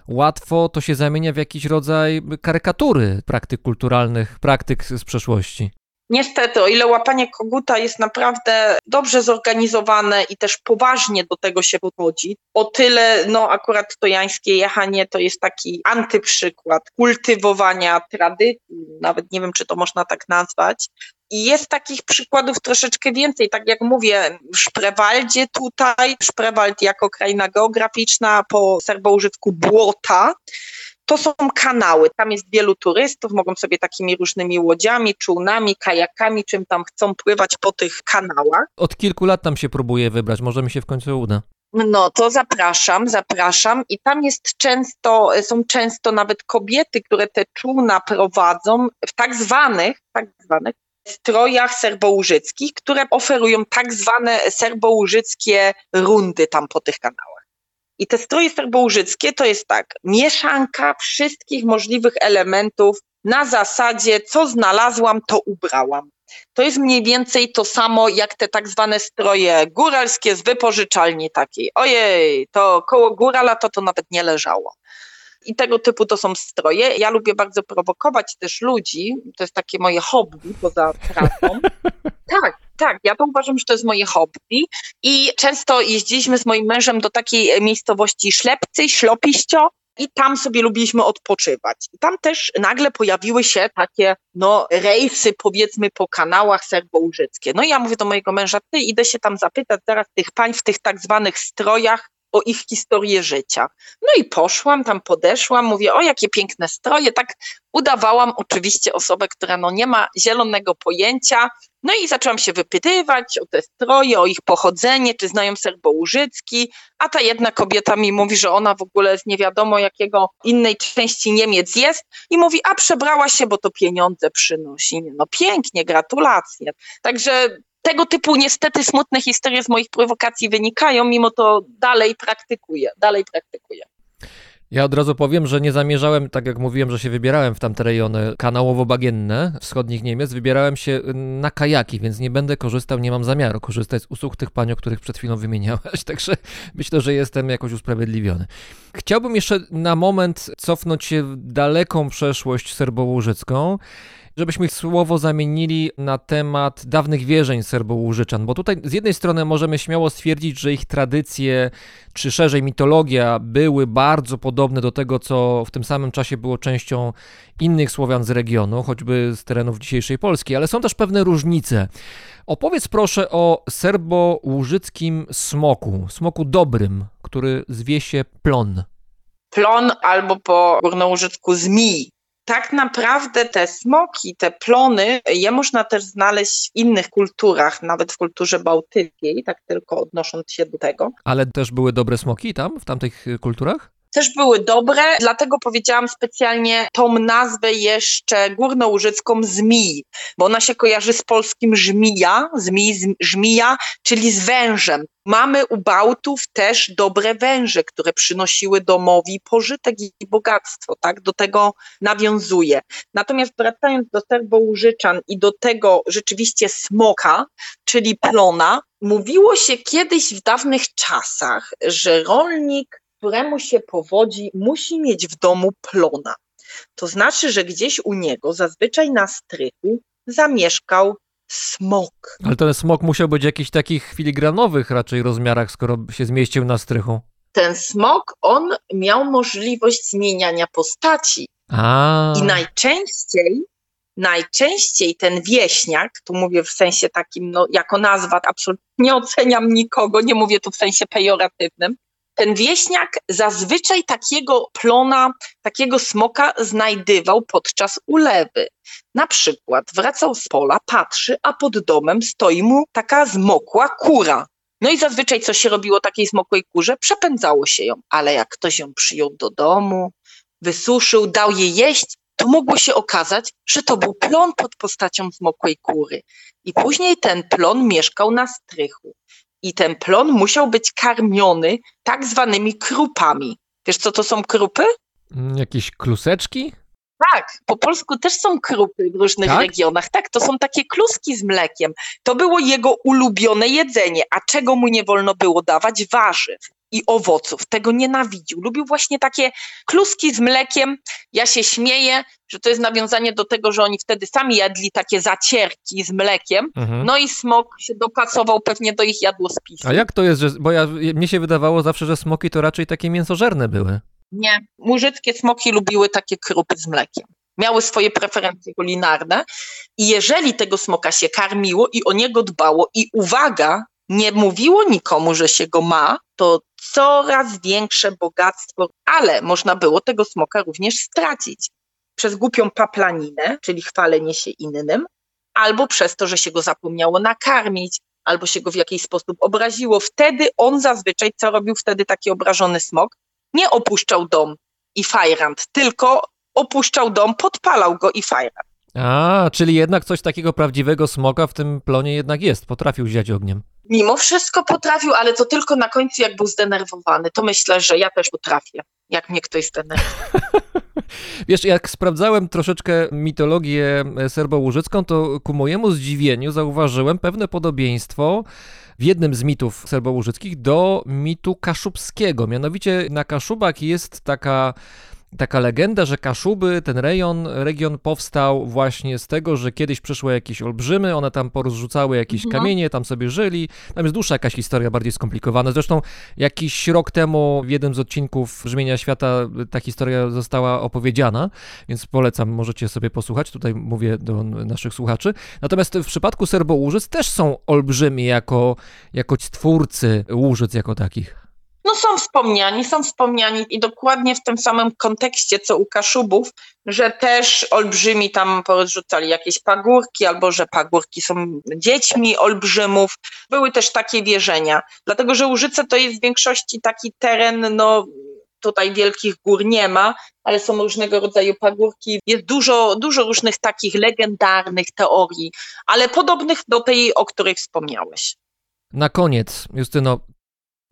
łatwo to się zamienia w jakiś rodzaj karykatury praktyk kulturalnych, praktyk z przeszłości. Niestety, o ile łapanie koguta jest naprawdę dobrze zorganizowane i też poważnie do tego się podchodzi, o tyle no akurat to jańskie jechanie to jest taki antyprzykład kultywowania tradycji, nawet nie wiem, czy to można tak nazwać. I jest takich przykładów troszeczkę więcej. Tak jak mówię, w Szprewaldzie tutaj, Szprewald jako kraina geograficzna po serboużycku błota, to są kanały. Tam jest wielu turystów, mogą sobie takimi różnymi łodziami, czółnami, kajakami, czym tam chcą pływać po tych kanałach. Od kilku lat tam się próbuję wybrać, może mi się w końcu uda. No to zapraszam, zapraszam. I tam jest często, są często nawet kobiety, które te czółna prowadzą w tak zwanych, tak zwanych strojach serbołużyckich, które oferują tak zwane serbołużyckie rundy tam po tych kanałach. I te stroje serbołużyckie to jest tak, mieszanka wszystkich możliwych elementów na zasadzie, co znalazłam, to ubrałam. To jest mniej więcej to samo jak te tak zwane stroje góralskie z wypożyczalni takiej. Ojej, to koło górala to to nawet nie leżało. I tego typu to są stroje. Ja lubię bardzo prowokować też ludzi. To jest takie moje hobby poza pracą. tak, tak, ja uważam, że to jest moje hobby. I często jeździliśmy z moim mężem do takiej miejscowości Ślepcy, Ślopiścio, i tam sobie lubiliśmy odpoczywać. I tam też nagle pojawiły się takie, no, rejsy, powiedzmy, po kanałach serbołużyckie. No i ja mówię do mojego męża, ty idę się tam zapytać zaraz tych pań w tych tak zwanych strojach o ich historię życia. No i poszłam, tam podeszłam, mówię, o jakie piękne stroje, tak udawałam oczywiście osobę, która no nie ma zielonego pojęcia, no i zaczęłam się wypytywać o te stroje, o ich pochodzenie, czy znają serbołużycki, a ta jedna kobieta mi mówi, że ona w ogóle z nie wiadomo jakiego innej części Niemiec jest i mówi, a przebrała się, bo to pieniądze przynosi. No pięknie, gratulacje. Także tego typu niestety smutne historie z moich prowokacji wynikają, mimo to dalej praktykuję, dalej praktykuję. Ja od razu powiem, że nie zamierzałem, tak jak mówiłem, że się wybierałem w tamte rejony kanałowo-bagienne wschodnich Niemiec, wybierałem się na kajaki, więc nie będę korzystał, nie mam zamiaru korzystać z usług tych pań, o których przed chwilą wymieniałaś, także myślę, że jestem jakoś usprawiedliwiony. Chciałbym jeszcze na moment cofnąć się w daleką przeszłość serbołużycką żebyśmy słowo zamienili na temat dawnych wierzeń serbołużyczan, bo tutaj z jednej strony możemy śmiało stwierdzić, że ich tradycje, czy szerzej mitologia były bardzo podobne do tego, co w tym samym czasie było częścią innych Słowian z regionu, choćby z terenów dzisiejszej Polski, ale są też pewne różnice. Opowiedz proszę o serbo-łużyckim smoku, smoku dobrym, który zwie się plon. Plon albo po górnołużycku zmij tak naprawdę te smoki, te plony, je można też znaleźć w innych kulturach, nawet w kulturze bałtyckiej, tak tylko odnosząc się do tego. Ale też były dobre smoki tam, w tamtych kulturach? Też były dobre, dlatego powiedziałam specjalnie tą nazwę jeszcze górnołużycką zmij, bo ona się kojarzy z polskim żmija, zmij, żmija, czyli z wężem. Mamy u Bałtów też dobre węże, które przynosiły domowi pożytek i bogactwo, tak? Do tego nawiązuje. Natomiast wracając do serbołużyczan i do tego rzeczywiście smoka, czyli plona, mówiło się kiedyś w dawnych czasach, że rolnik któremu się powodzi, musi mieć w domu plona. To znaczy, że gdzieś u niego, zazwyczaj na strychu, zamieszkał smok. Ale ten smok musiał być jakichś takich filigranowych raczej rozmiarach, skoro się zmieścił na strychu. Ten smok, on miał możliwość zmieniania postaci. A. I najczęściej, najczęściej ten wieśniak, tu mówię w sensie takim, no, jako nazwa, absolutnie nie oceniam nikogo, nie mówię tu w sensie pejoratywnym, ten wieśniak zazwyczaj takiego plona, takiego smoka znajdywał podczas ulewy. Na przykład wracał z pola, patrzy, a pod domem stoi mu taka zmokła kura. No i zazwyczaj co się robiło takiej zmokłej kurze? Przepędzało się ją, ale jak ktoś ją przyjął do domu, wysuszył, dał jej jeść, to mogło się okazać, że to był plon pod postacią zmokłej kury. I później ten plon mieszkał na strychu i ten plon musiał być karmiony tak zwanymi krupami. Wiesz, co to są krupy? Mm, jakieś kluseczki? Tak, po polsku też są krupy w różnych tak? regionach. Tak, to są takie kluski z mlekiem. To było jego ulubione jedzenie, a czego mu nie wolno było dawać? Warzyw i owoców. Tego nienawidził. Lubił właśnie takie kluski z mlekiem. Ja się śmieję, że to jest nawiązanie do tego, że oni wtedy sami jadli takie zacierki z mlekiem. Mhm. No i smok się dopasował pewnie do ich jadłospisu. A jak to jest, że, bo ja, mnie się wydawało zawsze, że smoki to raczej takie mięsożerne były. Nie, murzyckie smoki lubiły takie krupy z mlekiem miały swoje preferencje kulinarne i jeżeli tego smoka się karmiło i o niego dbało i uwaga, nie mówiło nikomu, że się go ma, to coraz większe bogactwo, ale można było tego smoka również stracić przez głupią paplaninę, czyli chwalenie się innym, albo przez to, że się go zapomniało nakarmić, albo się go w jakiś sposób obraziło. Wtedy on zazwyczaj, co robił wtedy taki obrażony smok, nie opuszczał dom i fajrant, tylko opuszczał dom, podpalał go i fajrant. A, czyli jednak coś takiego prawdziwego smoka w tym plonie jednak jest, potrafił ziać ogniem. Mimo wszystko potrafił, ale to tylko na końcu, jak był zdenerwowany. To myślę, że ja też potrafię, jak mnie ktoś zdenerwuje. Wiesz, jak sprawdzałem troszeczkę mitologię serbołużycką, to ku mojemu zdziwieniu zauważyłem pewne podobieństwo w jednym z mitów serbołużyckich do mitu kaszubskiego. Mianowicie na Kaszubach jest taka taka legenda, że Kaszuby, ten rejon, region powstał właśnie z tego, że kiedyś przyszły jakieś olbrzymy, one tam porozrzucały jakieś mhm. kamienie, tam sobie żyli. Tam jest dłuższa jakaś historia, bardziej skomplikowana. Zresztą jakiś rok temu w jednym z odcinków Brzmienia Świata ta historia została opowiedziana, więc polecam, możecie sobie posłuchać. Tutaj mówię do naszych słuchaczy. Natomiast w przypadku Serbo-Łużyc też są olbrzymi jako, jako twórcy Łużyc jako takich. No są wspomniani, są wspomniani i dokładnie w tym samym kontekście, co u Kaszubów, że też olbrzymi tam porzucali jakieś pagórki, albo że pagórki są dziećmi olbrzymów. Były też takie wierzenia, dlatego że Łużyce to jest w większości taki teren, no tutaj wielkich gór nie ma, ale są różnego rodzaju pagórki. Jest dużo, dużo różnych takich legendarnych teorii, ale podobnych do tej, o której wspomniałeś. Na koniec, Justyno,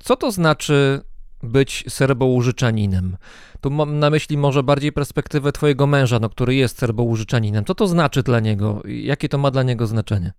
co to znaczy być serbołużyczaninem? Tu mam na myśli może bardziej perspektywę twojego męża, no, który jest serbołużyczaninem. Co to znaczy dla niego? Jakie to ma dla niego znaczenie?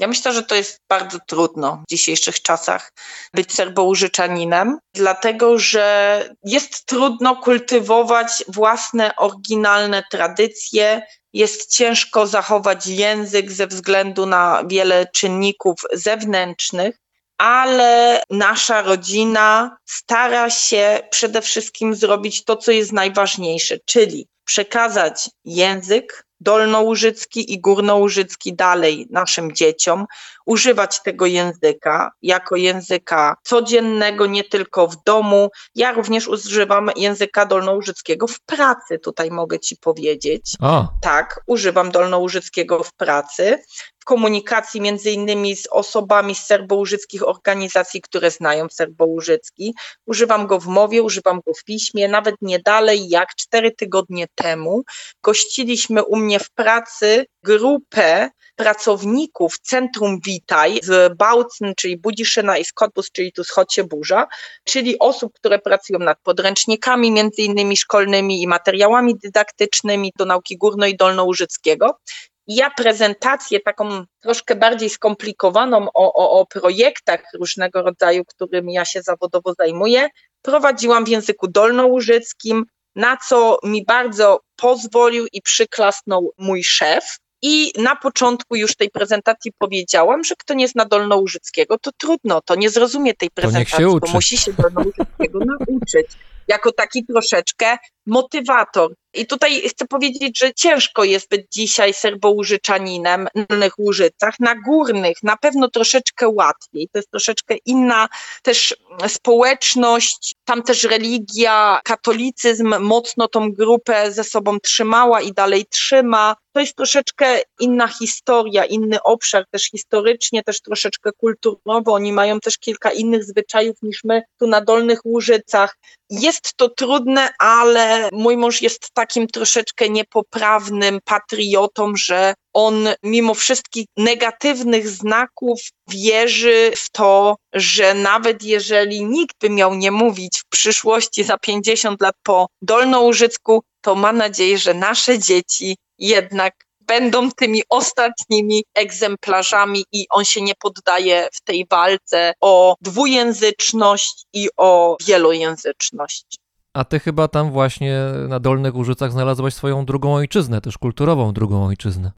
Ja myślę, że to jest bardzo trudno w dzisiejszych czasach być serbołużyczaninem, dlatego że jest trudno kultywować własne oryginalne tradycje, jest ciężko zachować język ze względu na wiele czynników zewnętrznych, ale nasza rodzina stara się przede wszystkim zrobić to, co jest najważniejsze, czyli przekazać język dolnołużycki i górnołużycki dalej naszym dzieciom, używać tego języka jako języka codziennego, nie tylko w domu. Ja również używam języka dolnołużyckiego w pracy, tutaj mogę Ci powiedzieć. Tak, używam dolnołużyckiego w pracy, w komunikacji między innymi z osobami z serbołużyckich organizacji, które znają serbołużycki. Używam go w mowie, używam go w piśmie. Nawet nie dalej jak cztery tygodnie temu gościliśmy u mnie w pracy grupę pracowników Centrum Witaj z Bałcyn, czyli Budziszyna i z Kotbus, czyli tu z Chocie Burza, czyli osób, które pracują nad podręcznikami między innymi szkolnymi i materiałami dydaktycznymi do nauki górno- i dolnołużyckiego. Ja prezentację taką troszkę bardziej skomplikowaną o, o, o projektach różnego rodzaju, którymi ja się zawodowo zajmuję, prowadziłam w języku dolnołużyckim, na co mi bardzo pozwolił i przyklasnął mój szef. I na początku już tej prezentacji powiedziałam, że kto nie zna dolnołużyckiego, to trudno, to nie zrozumie tej niech się prezentacji, bo musi się dolnołużyckiego nauczyć. Jako taki troszeczkę motywator. I tutaj chcę powiedzieć, że ciężko jest być dzisiaj serbołużyczaninem na dolnych łużycach. Na górnych na pewno troszeczkę łatwiej. To jest troszeczkę inna też społeczność, tam też religia, katolicyzm mocno tą grupę ze sobą trzymała i dalej trzyma. To jest troszeczkę inna historia, inny obszar też historycznie, też troszeczkę kulturowo. Oni mają też kilka innych zwyczajów niż my tu na Dolnych Łużycach. Jest to trudne, ale mój mąż jest takim troszeczkę niepoprawnym patriotą, że on mimo wszystkich negatywnych znaków wierzy w to, że nawet jeżeli nikt by miał nie mówić w przyszłości za 50 lat po Dolnołużycku, to ma nadzieję, że nasze dzieci jednak będą tymi ostatnimi egzemplarzami i on się nie poddaje w tej walce o dwujęzyczność i o wielojęzyczność. A ty chyba tam właśnie na Dolnych Łużycach znalazłaś swoją drugą ojczyznę, też kulturową drugą ojczyznę.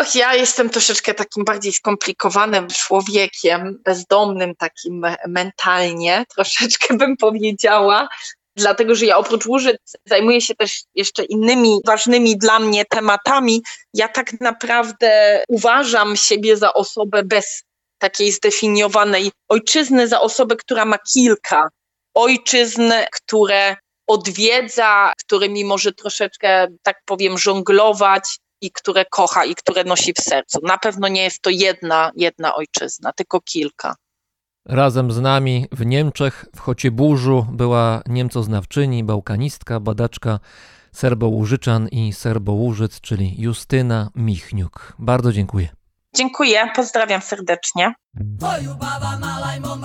Och, ja jestem troszeczkę takim bardziej skomplikowanym człowiekiem, bezdomnym takim mentalnie, troszeczkę bym powiedziała, dlatego że ja oprócz Łużyc zajmuję się też jeszcze innymi ważnymi dla mnie tematami. Ja tak naprawdę uważam siebie za osobę bez takiej zdefiniowanej ojczyzny, za osobę, która ma kilka ojczyzn, które odwiedza, którymi może troszeczkę, tak powiem, żonglować i które kocha i które nosi w sercu. Na pewno nie jest to jedna, jedna ojczyzna, tylko kilka. Razem z nami w Niemczech, w Chocieburzu, była niemcoznawczyni, bałkanistka, badaczka serbołużyczan i serbołużyc, czyli Justyna Michniuk. Bardzo dziękuję. Dziękuję, pozdrawiam serdecznie. Hoju baba malaj mo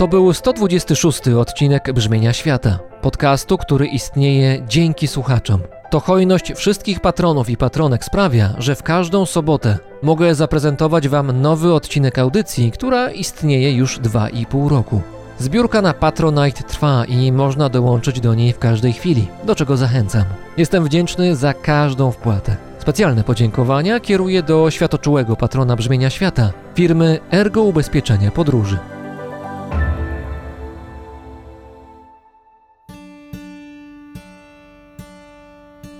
To był 126 odcinek Brzmienia Świata, podcastu, który istnieje dzięki słuchaczom. To hojność wszystkich patronów i patronek sprawia, że w każdą sobotę mogę zaprezentować Wam nowy odcinek audycji, która istnieje już 2,5 roku. Zbiórka na Patronite trwa i można dołączyć do niej w każdej chwili, do czego zachęcam. Jestem wdzięczny za każdą wpłatę. Specjalne podziękowania kieruję do światoczułego patrona brzmienia świata, firmy Ergo Ubezpieczenia Podróży.